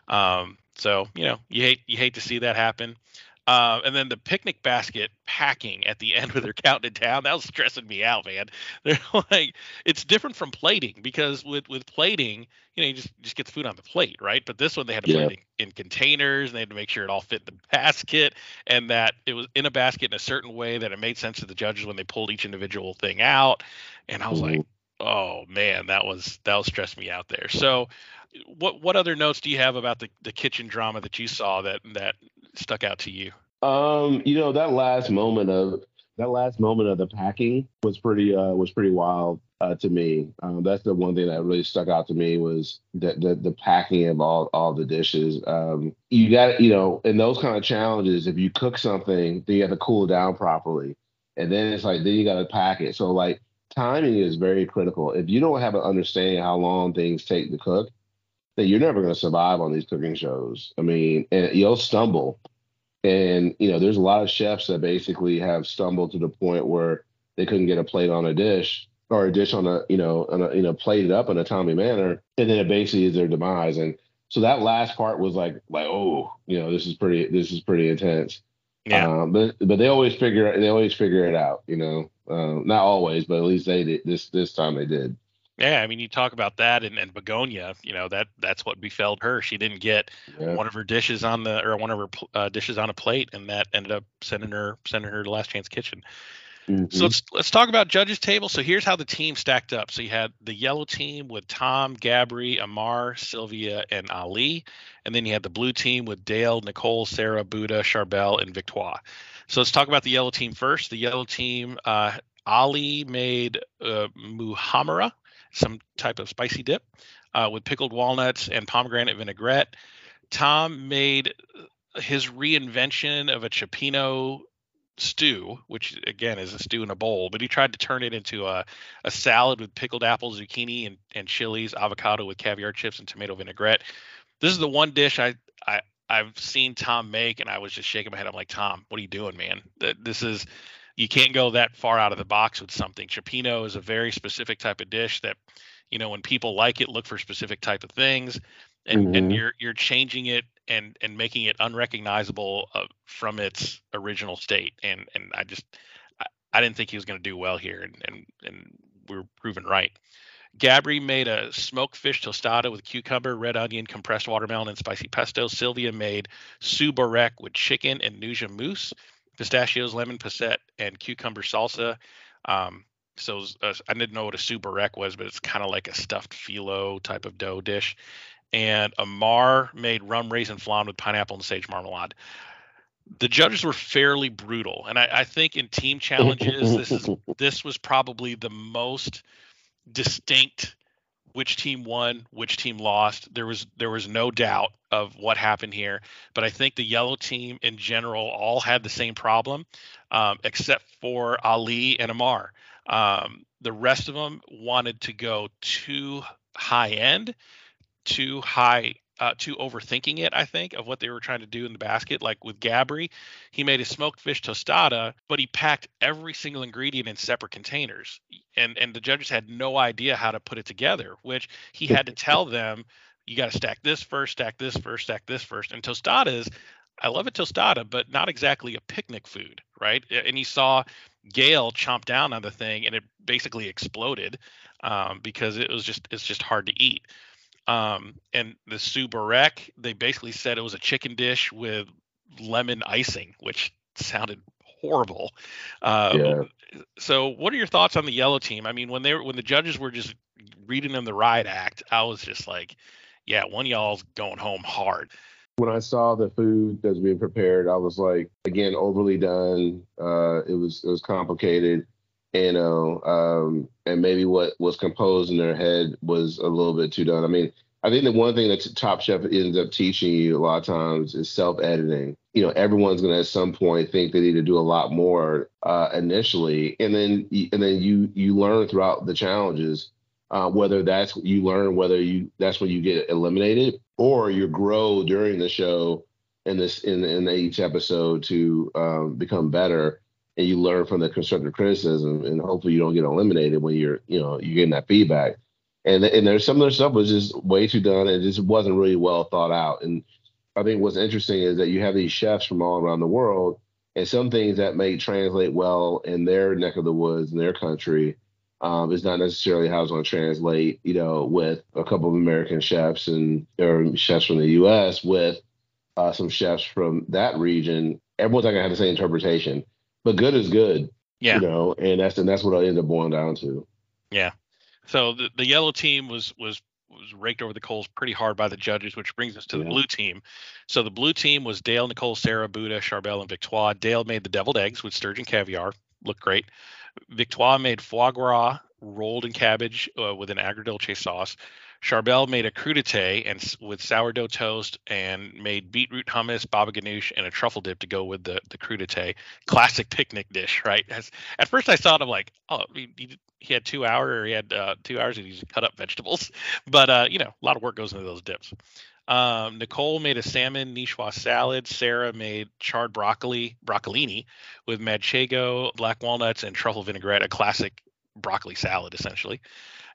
Um, so you know, you hate you hate to see that happen. Uh, and then the picnic basket packing at the end where they're counting it down, that was stressing me out, man. <laughs> They're like, it's different from plating because with with plating, you know, you just just get the food on the plate, right? But this one they had to Yeah. put it in, in containers, and they had to make sure it all fit in the basket, and that it was in a basket in a certain way that it made sense to the judges when they pulled each individual thing out. And I was like, oh man, that was that was stressing me out there. So, what what other notes do you have about the the kitchen drama that you saw that that stuck out to you? Um, you know, that last moment of that last moment of the packing was pretty uh was pretty wild uh to me. Um that's the one thing that really stuck out to me was the the, the packing of all all the dishes. Um you got you know, in those kind of challenges, if you cook something, then you have to cool it down properly. And then it's like then you gotta pack it. So like timing is very critical. If you don't have an understanding how long things take to cook, then you're never gonna survive on these cooking shows. I mean, and you'll stumble. And you know, there's a lot of chefs that basically have stumbled to the point where they couldn't get a plate on a dish or a dish on a you know on a you know plated up in a timely manner, and then it basically is their demise. And so that last part was like like oh you know this is pretty this is pretty intense. Um, but but they always figure they always figure it out. You know, um, not always, but at least they did this this time they did. Yeah, I mean, you talk about that, and, and Begoña, you know, that that's what befell her. She didn't get Yeah. one of her dishes on the or one of her uh, dishes on a plate, and that ended up sending her sending her to Last Chance Kitchen. Mhm. So let's let's talk about judges table. So here's how the team stacked up. So you had the yellow team with Tom, Gabri, Amar, Sylvia, and Ali, and then you had the blue team with Dale, Nicole, Sarah, Buddha, Charbel, and Victoire. So let's talk about the yellow team first. The yellow team, uh, Ali made uh, muhammara, some type of spicy dip, uh, with pickled walnuts and pomegranate vinaigrette. Tom made his reinvention of a cioppino stew, which again is a stew in a bowl, but he tried to turn it into a, a salad with pickled apples, zucchini, and, and chilies, avocado with caviar chips and tomato vinaigrette. This is the one dish I, I I've seen Tom make, and I was just shaking my head. I'm like, Tom, what are you doing, man? Th- This is you can't go that far out of the box with something. Cioppino is a very specific type of dish that, you know, when people like it, look for specific type of things, and and Mhm. you're you're changing it and and making it unrecognizable uh, from its original state. And and I just I, I didn't think he was going to do well here, and and and we were proven right. Gabri made a smoked fish tostada with cucumber, red onion, compressed watermelon, and spicy pesto. Sylvia made subarek with chicken and nduja mousse, pistachios, lemon posset, and cucumber salsa. Um, so was, uh, I didn't know what a subarek was, but it's kind of like a stuffed phyllo type of dough dish. And Amar made rum raisin flan with pineapple and sage marmalade. The judges were fairly brutal, and I, I think in team challenges, this is <laughs> this was probably the most distinct which team won, which team lost. There was there was no doubt of what happened here, but I think the yellow team in general all had the same problem, um, except for Ali and Amar. Um, the rest of them wanted to go too high end, too high, uh, too overthinking it. I think of what they were trying to do in the basket. Like with Gabri, he made a smoked fish tostada, but he packed every single ingredient in separate containers, and and the judges had no idea how to put it together. Which he had to tell them, you got to stack this first, stack this first, stack this first. And tostadas, I love a tostada, but not exactly a picnic food, right? And he saw Gail chomp down on the thing, and it basically exploded um, because it was just it's just hard to eat. Um, and the subarek, they basically said it was a chicken dish with lemon icing, which sounded horrible. Uh, Yeah. So, what are your thoughts on the yellow team? I mean, when they were when the judges were just reading them the riot act, I was just like, yeah, one of y'all's going home hard. when I saw the food that was being prepared, I was like, again, overly done. Uh, it was it was complicated, you know, um, and maybe what was composed in their head was a little bit too done. I mean, I think the one thing that Top Chef ends up teaching you a lot of times is self editing. You know, everyone's going to at some point think they need to do a lot more uh, initially, and then and then you you learn throughout the challenges uh, whether that's you learn whether you that's when you get eliminated or you grow during the show in this in in each episode to um, become better, and you learn from the constructive criticism, and hopefully you don't get eliminated when you're you know you're getting that feedback. And and there's some of their stuff was just way too done, and just wasn't really well thought out. And I think what's interesting is that you have these chefs from all around the world, and some things that may translate well in their neck of the woods in their country um, is not necessarily how it's going to translate, you know, with a couple of American chefs and or chefs from the U.S. with uh, some chefs from that region. Everyone's not going to have the same interpretation, but good is good. Yeah. You know, and that's and that's what I end up boiling down to. Yeah. So the, the yellow team was was was raked over the coals pretty hard by the judges, which brings us to the blue team. So the blue team was Dale, Nicole, Sarah, Buddha, Charbel, and Victoire. Dale made the deviled eggs with sturgeon caviar. Looked great. Victoire made foie gras rolled in cabbage uh, with an agrodolce sauce. Charbel made a crudité and with sourdough toast and made beetroot hummus, baba ganoush, and a truffle dip to go with the the crudité. Classic picnic dish, right? As, at first, I thought I'm like, oh, he, he, had two hour or he had uh, two hours and he cut up vegetables, <laughs> but uh, you know, a lot of work goes into those dips. Um, Nicole made a salmon niçoise salad. Sarah made charred broccoli, broccolini, with manchego, black walnuts, and truffle vinaigrette, a classic broccoli salad essentially.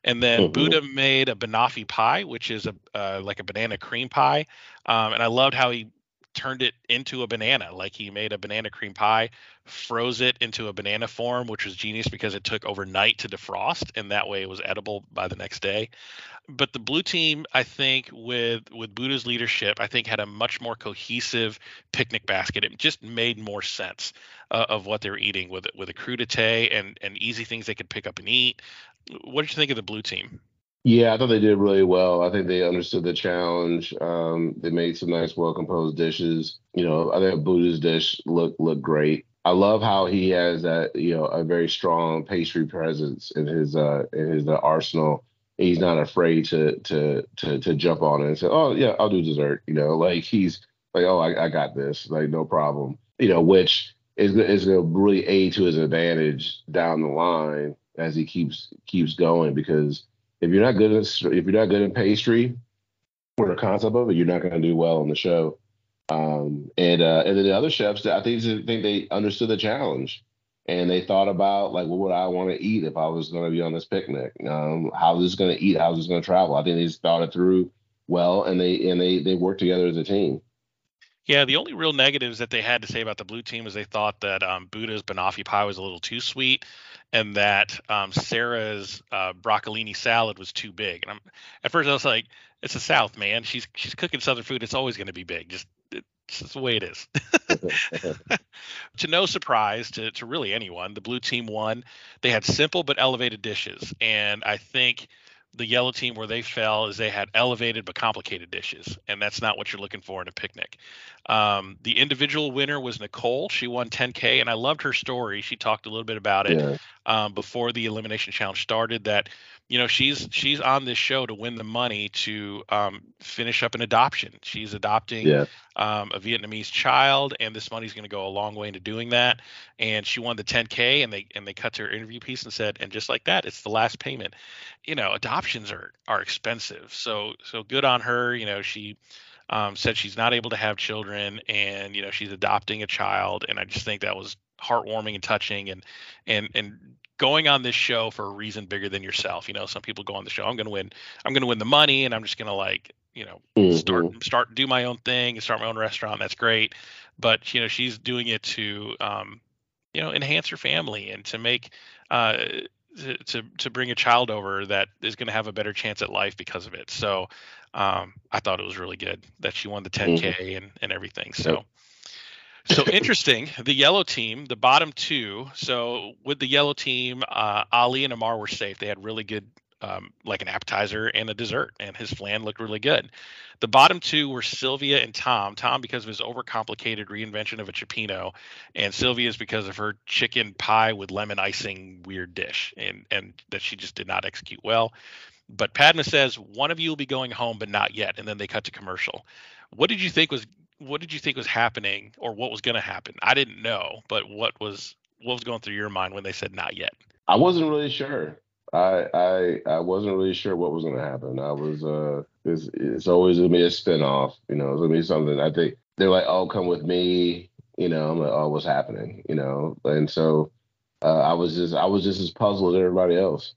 And then Mhm. Buddha made a banoffee pie, which is a uh, like a banana cream pie. Um, and I loved how he turned it into a banana. Like he made a banana cream pie, froze it into a banana form, which was genius because it took overnight to defrost, and that way it was edible by the next day. But the blue team, I think, with with Buddha's leadership, I think had a much more cohesive picnic basket. It just made more sense uh, of what they were eating with with a crudité and and easy things they could pick up and eat. What did you think of the blue team? Yeah, I thought they did really well. I think they understood the challenge. Um, they made some nice, well composed dishes. You know, I think Buddha's dish looked looked great. I love how he has that, you know, a very strong pastry presence in his uh in his uh, arsenal. He's not afraid to to to to jump on it and say, "Oh yeah, I'll do dessert." You know, like he's like, "Oh, I, I got this," like no problem. You know, which is is going to really aid to his advantage down the line as he keeps keeps going because if you're not good if you're not good in pastry or the concept of it, you're not going to do well on the show. Um, and uh, and then the other chefs, I think think they understood the challenge, and they thought about like, what would I want to eat if I was going to be on this picnic? Um, how is this going to eat? How is this going to travel? I think they just thought it through well, and they and they they worked together as a team. Yeah, the only real negatives that they had to say about the blue team is they thought that um, Buddha's banoffee pie was a little too sweet, and that um, Sarah's uh, broccolini salad was too big. And I'm, at first I was like, "It's the South, man. She's she's cooking Southern food. It's always going to be big. Just it's just the way it is." <laughs> to no surprise to, to really anyone, the blue team won. They had simple but elevated dishes, and I think the yellow team where they fell is they had elevated but complicated dishes, and that's not what you're looking for in a picnic. Um, the individual winner was Nicole. She won 10K, and I loved her story. She talked a little bit about it yeah, um, before the elimination challenge started. That you know she's she's on this show to win the money to um, finish up an adoption. She's adopting yeah, um, a Vietnamese child, and this money's going to go a long way into doing that. And she won the 10k, and they and they cut to her interview piece and said, and just like that, it's the last payment. You know, adoptions are are expensive, so so good on her. You know, she um, said she's not able to have children, and you know she's adopting a child, and I just think that was heartwarming and touching, and and and going on this show for a reason bigger than yourself. You know, some people go on the show, I'm going to win, I'm going to win the money, and I'm just going to like you know Mhm. start start do my own thing and start my own restaurant that's great. But you know she's doing it to um you know enhance her family and to make uh to to, to bring a child over that is going to have a better chance at life because of it. So um i thought it was really good that she won the 10k and and everything. So so interesting the yellow team the bottom two so with the yellow team uh ali and amar were safe they had really good um, like an appetizer and a dessert, and his flan looked really good. The bottom two were Sylvia and Tom. Tom because of his overcomplicated reinvention of a cioppino, and Sylvia's because of her chicken pie with lemon icing weird dish, and and that she just did not execute well. But Padma says one of you will be going home, but not yet, and then they cut to commercial. What did you think was what did you think was happening, or what was going to happen? I didn't know, but what was what was going through your mind when they said not yet? I wasn't really sure. I I I wasn't really sure what was going to happen. I was uh, it's, it's always gonna be a spinoff. You know, it's gonna be something. I think they're like, "Oh, come with me." You know, I'm like, "Oh, what's happening?" You know, and so uh, I was just I was just as puzzled as everybody else.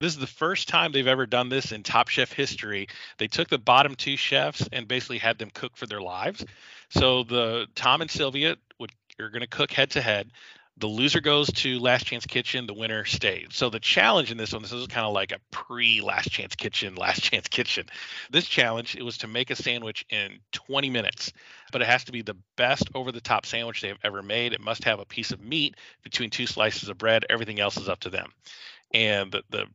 This is the first time they've ever done this in Top Chef history. They took the bottom two chefs and basically had them cook for their lives. So the Tom and Sylvia would are going to cook head to head. The loser goes to Last Chance Kitchen. The winner stays. So the challenge in this one, this is kind of like a pre Last Chance Kitchen, Last Chance Kitchen. This challenge it was to make a sandwich in 20 minutes, but it has to be the best over the top sandwich they've ever made. It must have a piece of meat between two slices of bread. Everything else is up to them. And the, the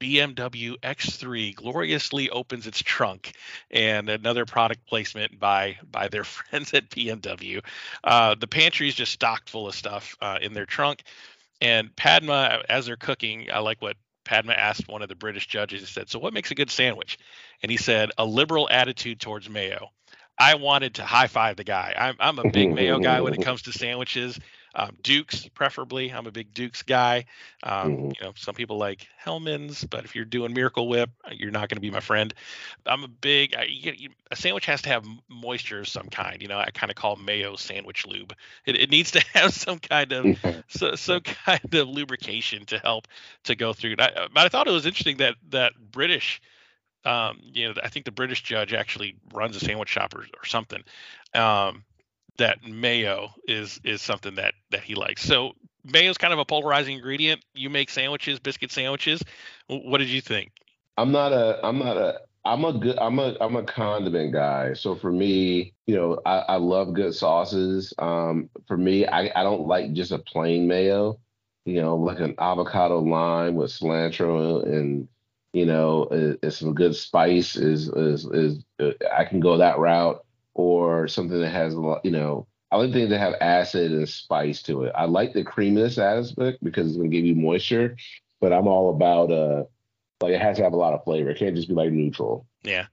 BMW X3 gloriously opens its trunk, and another product placement by by their <laughs> friends at BMW. Uh, the pantry is just stocked full of stuff uh, in their trunk, and Padma, as they're cooking, I like what Padma asked one of the British judges. He said, "So what makes a good sandwich?" And he said, "A liberal attitude towards mayo." I wanted to high five the guy. I'm, I'm a big <laughs> mayo guy when it comes to sandwiches. Um, Duke's, preferably. I'm a big Duke's guy. Um, mm-hmm. You know, some people like Hellmann's, but if you're doing Miracle Whip, you're not going to be my friend. I'm a big. I, you, a sandwich has to have moisture of some kind. You know, I kind of call mayo sandwich lube. It, it needs to <laughs> have some kind of so, some kind of lubrication to help to go through. I, but I thought it was interesting that that British um, you know, I think the British judge actually runs a sandwich shop or, or something. Um, that mayo is is something that that he likes. So mayo is kind of a polarizing ingredient. You make sandwiches, biscuit sandwiches. What did you think? I'm not a I'm not a I'm a good I'm a I'm a condiment guy. So for me, you know, I, I love good sauces. Um, for me, I, I don't like just a plain mayo. You know, like an avocado lime with cilantro and you know, is, some good spice is is is uh, I can go that route or something that has a lot, you know, I like things that have acid and spice to it. I like the creaminess aspect because it's gonna give you moisture, but I'm all about uh like it has to have a lot of flavor. It can't just be like neutral. Yeah.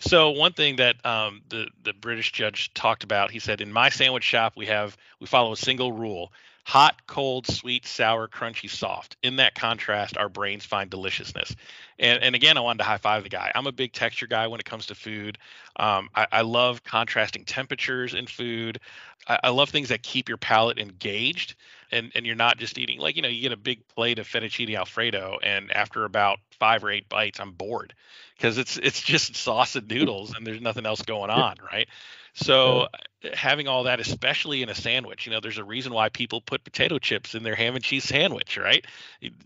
So one thing that um, the the British judge talked about, he said, in my sandwich shop we have we follow a single rule: hot, cold, sweet, sour, crunchy, soft. In that contrast, our brains find deliciousness. And, and again, I wanted to high five the guy. I'm a big texture guy when it comes to food. Um, I, I, love contrasting temperatures in food. I, I, love things that keep your palate engaged. And, and you're not just eating like you know you get a big plate of fettuccine alfredo and after about five or eight bites I'm bored because it's it's just sauce and noodles and there's nothing else going on right so having all that, especially in a sandwich, you know, there's a reason why people put potato chips in their ham and cheese sandwich, right?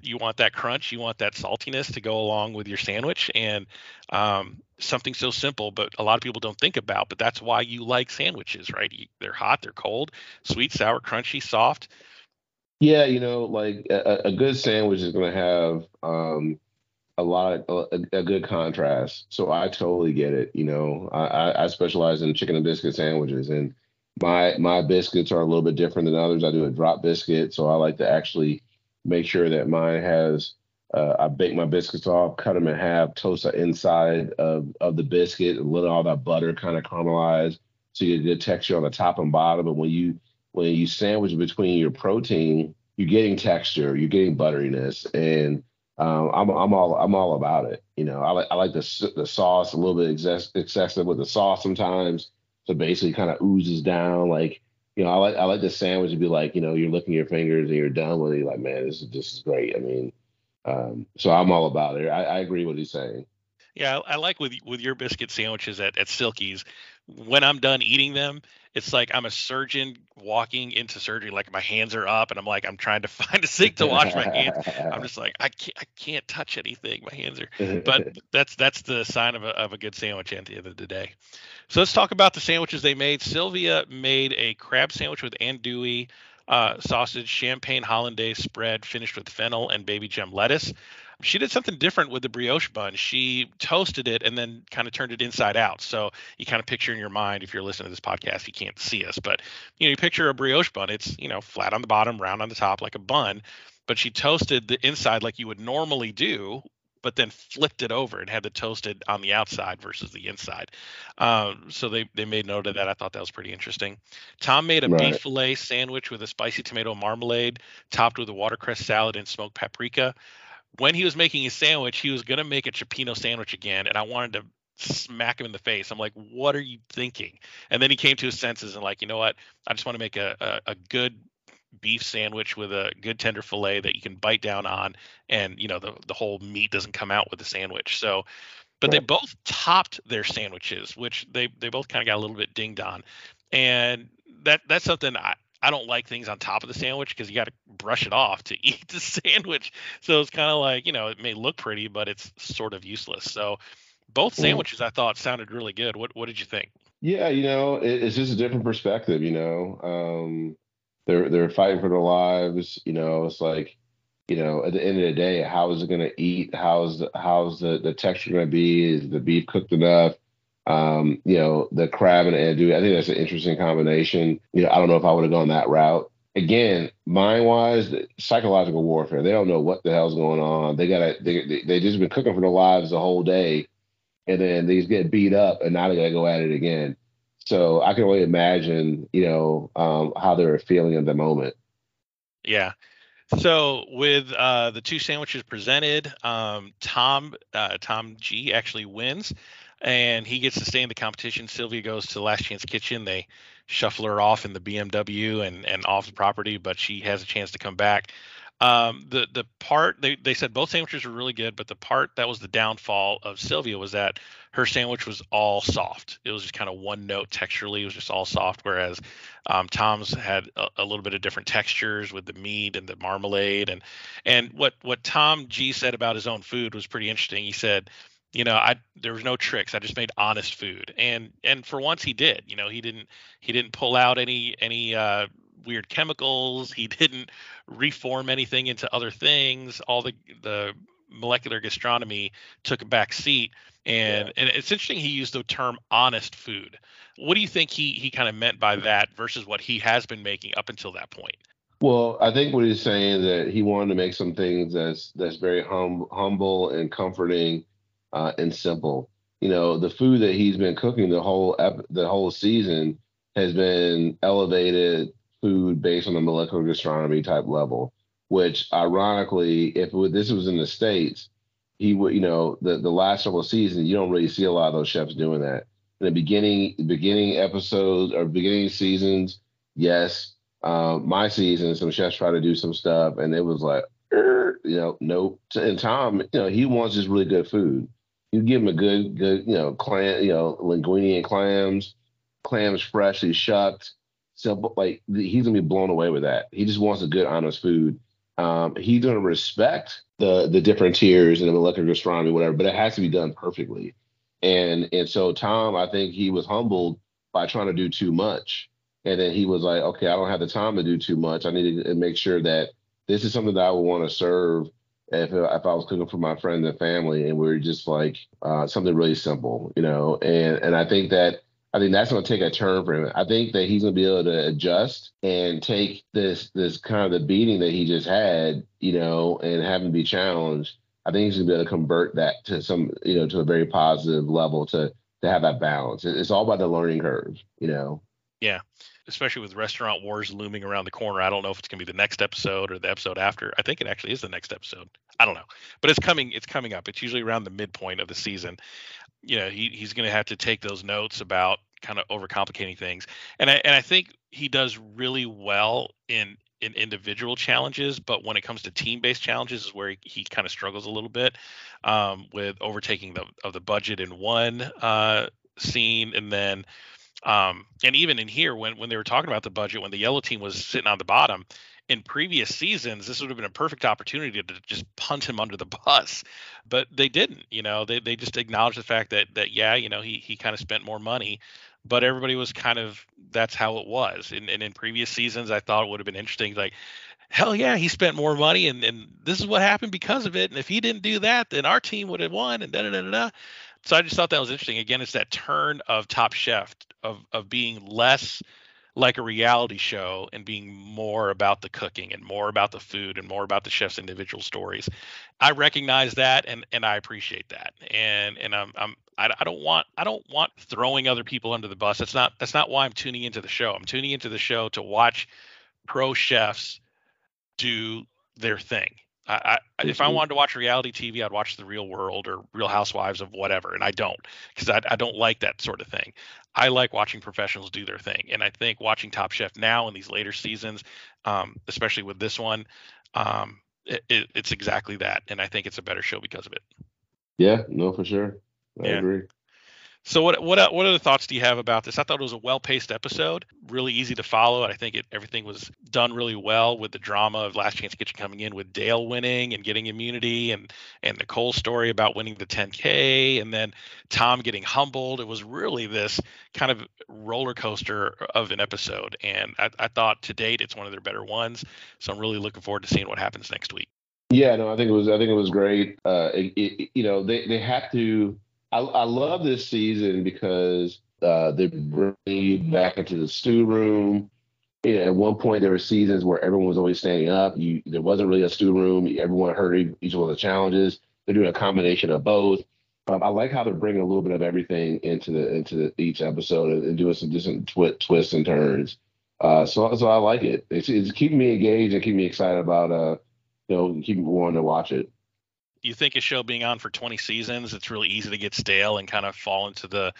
You, want that crunch, you want that saltiness to go along with your sandwich, and um, something so simple, but a lot of people don't think about. But that's why you like sandwiches, right? You, they're hot, they're cold, sweet, sour, crunchy, soft. Yeah, you know, like a, a good sandwich is going to have um, a lot of a, a, good contrast. So I totally get it. You know, I, I specialize in chicken and biscuit sandwiches, and my my biscuits are a little bit different than others. I do a drop biscuit, so I like to actually make sure that mine has. Uh, I bake my biscuits off, cut them in half, toast the inside of, of the biscuit, and let all that butter kind of caramelize, so you get a good texture on the top and bottom. And when you when you sandwich between your protein, you're getting texture, you're getting butteriness, and um, I'm I'm all I'm all about it. You know, I like I like the the sauce a little bit excess, excessive with the sauce sometimes. So basically, kind of oozes down. Like you know, I like I like the sandwich to be like you know you're licking your fingers and you're done with it. You're like man, this is this is great. I mean, um, so I'm all about it. I, I agree with what he's saying. Yeah, I like with with your biscuit sandwiches at at Silkie's. When I'm done eating them, it's like I'm a surgeon walking into surgery, like my hands are up, and I'm like I'm trying to <laughs> find a sink to wash my hands. I'm just like I can't I can't touch anything. My hands are. <laughs> But that's that's the sign of a of a good sandwich at the end of the day. So let's talk about the sandwiches they made. Sylvia made a crab sandwich with andouille uh, sausage, champagne hollandaise spread, finished with fennel and baby gem lettuce she did something different with the brioche bun. She toasted it and then kind of turned it inside out. So you kind of picture in your mind, if you're listening to this podcast, you can't see us, but you know, you picture a brioche bun. It's you know flat on the bottom, round on the top, like a bun. But she toasted the inside like you would normally do, but then flipped it over and had the toasted on the outside versus the inside. Um, so they they made note of that. I thought that was pretty interesting. Tom made a right. beef fillet sandwich with a spicy tomato marmalade, topped with a watercress salad and smoked paprika when he was making his sandwich, he was gonna make a cioppino sandwich again, and I wanted to smack him in the face. I'm like, what are you thinking? And then he came to his senses and like, you know what? I just want to make a, a, a good beef sandwich with a good tender fillet that you can bite down on and you know the, the whole meat doesn't come out with the sandwich so but they both topped their sandwiches which they they both kind of got a little bit dinged on and that that's something i I don't like things on top of the sandwich because you got to brush it off to <laughs> eat the sandwich. So it's kind of like, you know, it may look pretty, but it's sort of useless. So both sandwiches I thought sounded really good. What what did you think? Yeah, you know, it, it's just a different perspective. You know, um, they're they're fighting for their lives. You know, it's like, you know, at the end of the day, how is it going to eat? How's the how's the the texture going to be? Is the beef cooked enough? Um, you know, the crab and andouille. I think that's an interesting combination. You know, I don't know if I would have gone that route. Again, mind wise, psychological warfare. They don't know what the hell's going on. They gotta they they, just been cooking for their lives the whole day, and then they just get beat up, and now they gotta go at it again. So I can only imagine, you know, um, how they were feeling at the moment. Yeah. So with uh, the two sandwiches presented, um, Tom uh, Tom G actually wins and he gets to stay in the competition. Sylvia goes to Last Chance Kitchen. They shuffle her off in the BMW and and off the property, but she has a chance to come back. Um, the the part they, they said both sandwiches were really good, but the part that was the downfall of Sylvia was that her sandwich was all soft. It was just kind of one note texturally. It was just all soft, whereas um, Tom's had a, a, little bit of different textures with the meat and the marmalade and and what what Tom G said about his own food was pretty interesting. He said you know i there was no tricks. I just made honest food. And and for once he did you know he didn't he didn't pull out any any uh weird chemicals. He <laughs> didn't reform anything into other things. All the the molecular gastronomy took a back seat. And yeah. and it's interesting he used the term honest food. What do you think he he kind of meant by that versus what he has been making up until that point? Well, I think what he's saying is that he wanted to make some things that's that's very hum, humble and comforting uh, and simple. You know, the food that he's been cooking the whole ep- the whole season has been elevated food based on the molecular gastronomy type level. Which, ironically, if it, this was in the states, he would, you know, the the last several seasons, you don't really see a lot of those chefs doing that. In the beginning, beginning episodes or beginning seasons, yes. Um, my season, some chefs try to do some stuff, and it was like, you know, nope. And Tom, you know, he wants just really good food you give him a good, good, you know, clam, you know, linguine and clams, clams freshly shucked, simple. Like he's gonna be blown away with that. He just wants a good, honest food. Um, he's gonna respect the the different tiers and the molecular gastronomy, whatever, but it has to be done perfectly. And and so Tom, I think he was humbled by trying to do too much. And then he was like, okay, I don't have the time to do too much. I need to make sure that this is something that I would want to serve if if I was cooking for my friends and family, and we are just like uh, something really simple, you know, and and I think that I think that's going to take a turn for him. I think that he's going to be able to adjust and take this this kind of the beating that he just had, you know, and have him be challenged. I think he's going to be able to convert that to some, you know, to a very positive level to to have that balance. It's all about the learning curve, you know. Yeah especially with restaurant wars looming around the corner. I don't know if it's going to be the next episode or the episode after. I think it actually is the next episode. I don't know, but it's coming. It's coming up. It's usually around the midpoint of the season. You know, he, he's going to have to take those notes about kind of overcomplicating things, and I and I think he does really well in in individual challenges, but when it comes to team-based challenges, is where he, he kind of struggles a little bit um, with overtaking the of the budget in one uh, scene, and then um, and even in here, when when they were talking about the budget, when the yellow team was sitting on the bottom, in previous seasons, this would have been a perfect opportunity to just punt him under the <laughs> bus, but they didn't. You know, they they just acknowledged the fact that that yeah, you know, he he kind of spent more money, but everybody was kind of that's how it was. And, and in previous seasons, I thought it would have been interesting, like. Hell yeah, he spent more money, and, and this is what happened because of it. And if he didn't do that, then our team would have won. And da da da da. So I just thought that was interesting. Again, it's that turn of Top Chef of of being less like a reality show and being more about the cooking and more about the food and more about the chef's individual stories. I recognize that and and I appreciate that. And and I'm I'm I, I don't want I don't want throwing other people under the bus. That's not that's not why I'm tuning into the show. I'm tuning into the show to watch pro chefs do their thing I, I, if I wanted to watch reality TV, I'd watch The Real World or Real Housewives of whatever, and I don't because I, I don't like that sort of thing. I like watching professionals do their thing, and I think watching Top Chef now in these later seasons, um, especially with this one, um, it, it, it's exactly that, and I think it's a better show because of it. Yeah, no, for sure. I Yeah. agree. So what what what other thoughts do you have about this? I thought it was a well-paced episode, really easy to follow. I think it, everything was done really well with the drama of Last Chance Kitchen coming in with Dale winning and getting immunity, and and Nicole's story about winning the 10K, and then Tom getting humbled. It was really this kind of roller coaster of an episode, and I, I thought to date it's one of their better ones. So I'm really looking forward to seeing what happens next week. Yeah, no, I think it was. I think it was great. Uh, it, it, you know, they they have to. I, I love this season because uh, they bring you back into the stew room. At one point, there were seasons where everyone was always standing up. You there wasn't really a stew room. Everyone heard each one of the challenges. They're doing a combination of both. Um, I like how they're bringing a little bit of everything into the into the, each episode and, and doing some different twi- twists and turns. Uh, so so I like it. It's, it's keeping me engaged and keeping me excited about uh, you know, keep wanting to watch it. You think a show being on for 20 seasons, it's really easy to get stale and kind of fall into the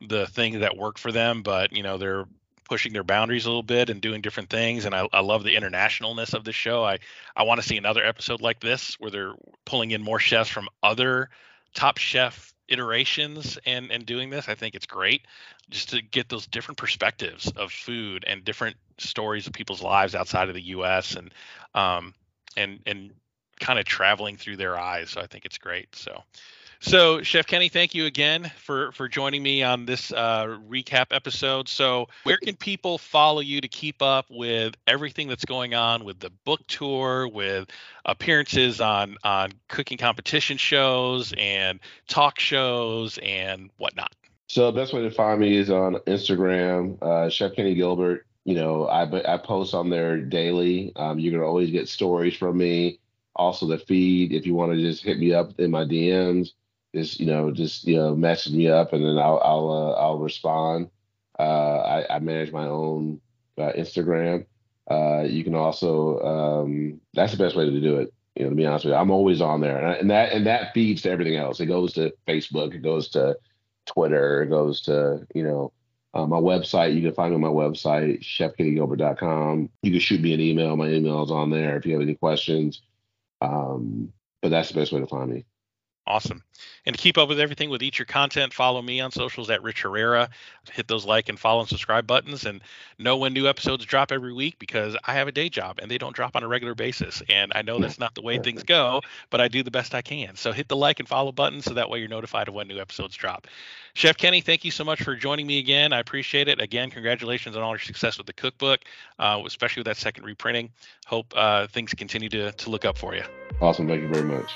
the things that work for them. But you know, they're pushing their boundaries a little bit and doing different things. And I, I love the internationalness of the show. I I want to see another episode like this where they're pulling in more chefs from other Top Chef iterations and and doing this. I think it's great just to get those different perspectives of food and different stories of people's lives outside of the U.S. and um and and kind of traveling through their eyes. So I think it's great. So, so Chef Kenny, thank you again for for joining me on this uh, recap episode. So, where can people follow you to keep up with everything that's going on with the book tour, with appearances on on cooking competition shows and talk shows and whatnot? So the best way to find me is on Instagram, uh, Chef Kenny Gilbert. You know, I I post on there daily. Um, you're gonna always get stories from me. Also, the feed. If you want to just hit me up in my DMs, just you know, just you know, message me up, and then I'll I'll uh, I'll respond. Uh, I, I manage my own uh, Instagram. Uh, you can also um, that's the best way to do it. You know, to be honest with you, I'm always on there, and, I, and that and that feeds to everything else. It goes to Facebook. It goes to Twitter. It goes to, you know, uh, my website. You can find me on my website, chefkennygilbert.com. You can shoot me an email. My email is on there if you have any questions. Um, but that's the best way to find me. Awesome. And to keep up with everything with Eat Your Content, follow me on socials at Rich Herrera. Hit those like and follow and subscribe buttons and know when new episodes drop every week because I have a day job and they don't drop on a regular basis. And I know that's not the way things go, but I do the best I can. So hit the like and follow button so that way you're notified of when new episodes drop. Chef Kenny, thank you so much for joining me again. I appreciate it. Again, congratulations on all your success with the cookbook, uh, especially with that second reprinting. Hope uh, things continue to, to look up for you. Awesome. Thank you very much.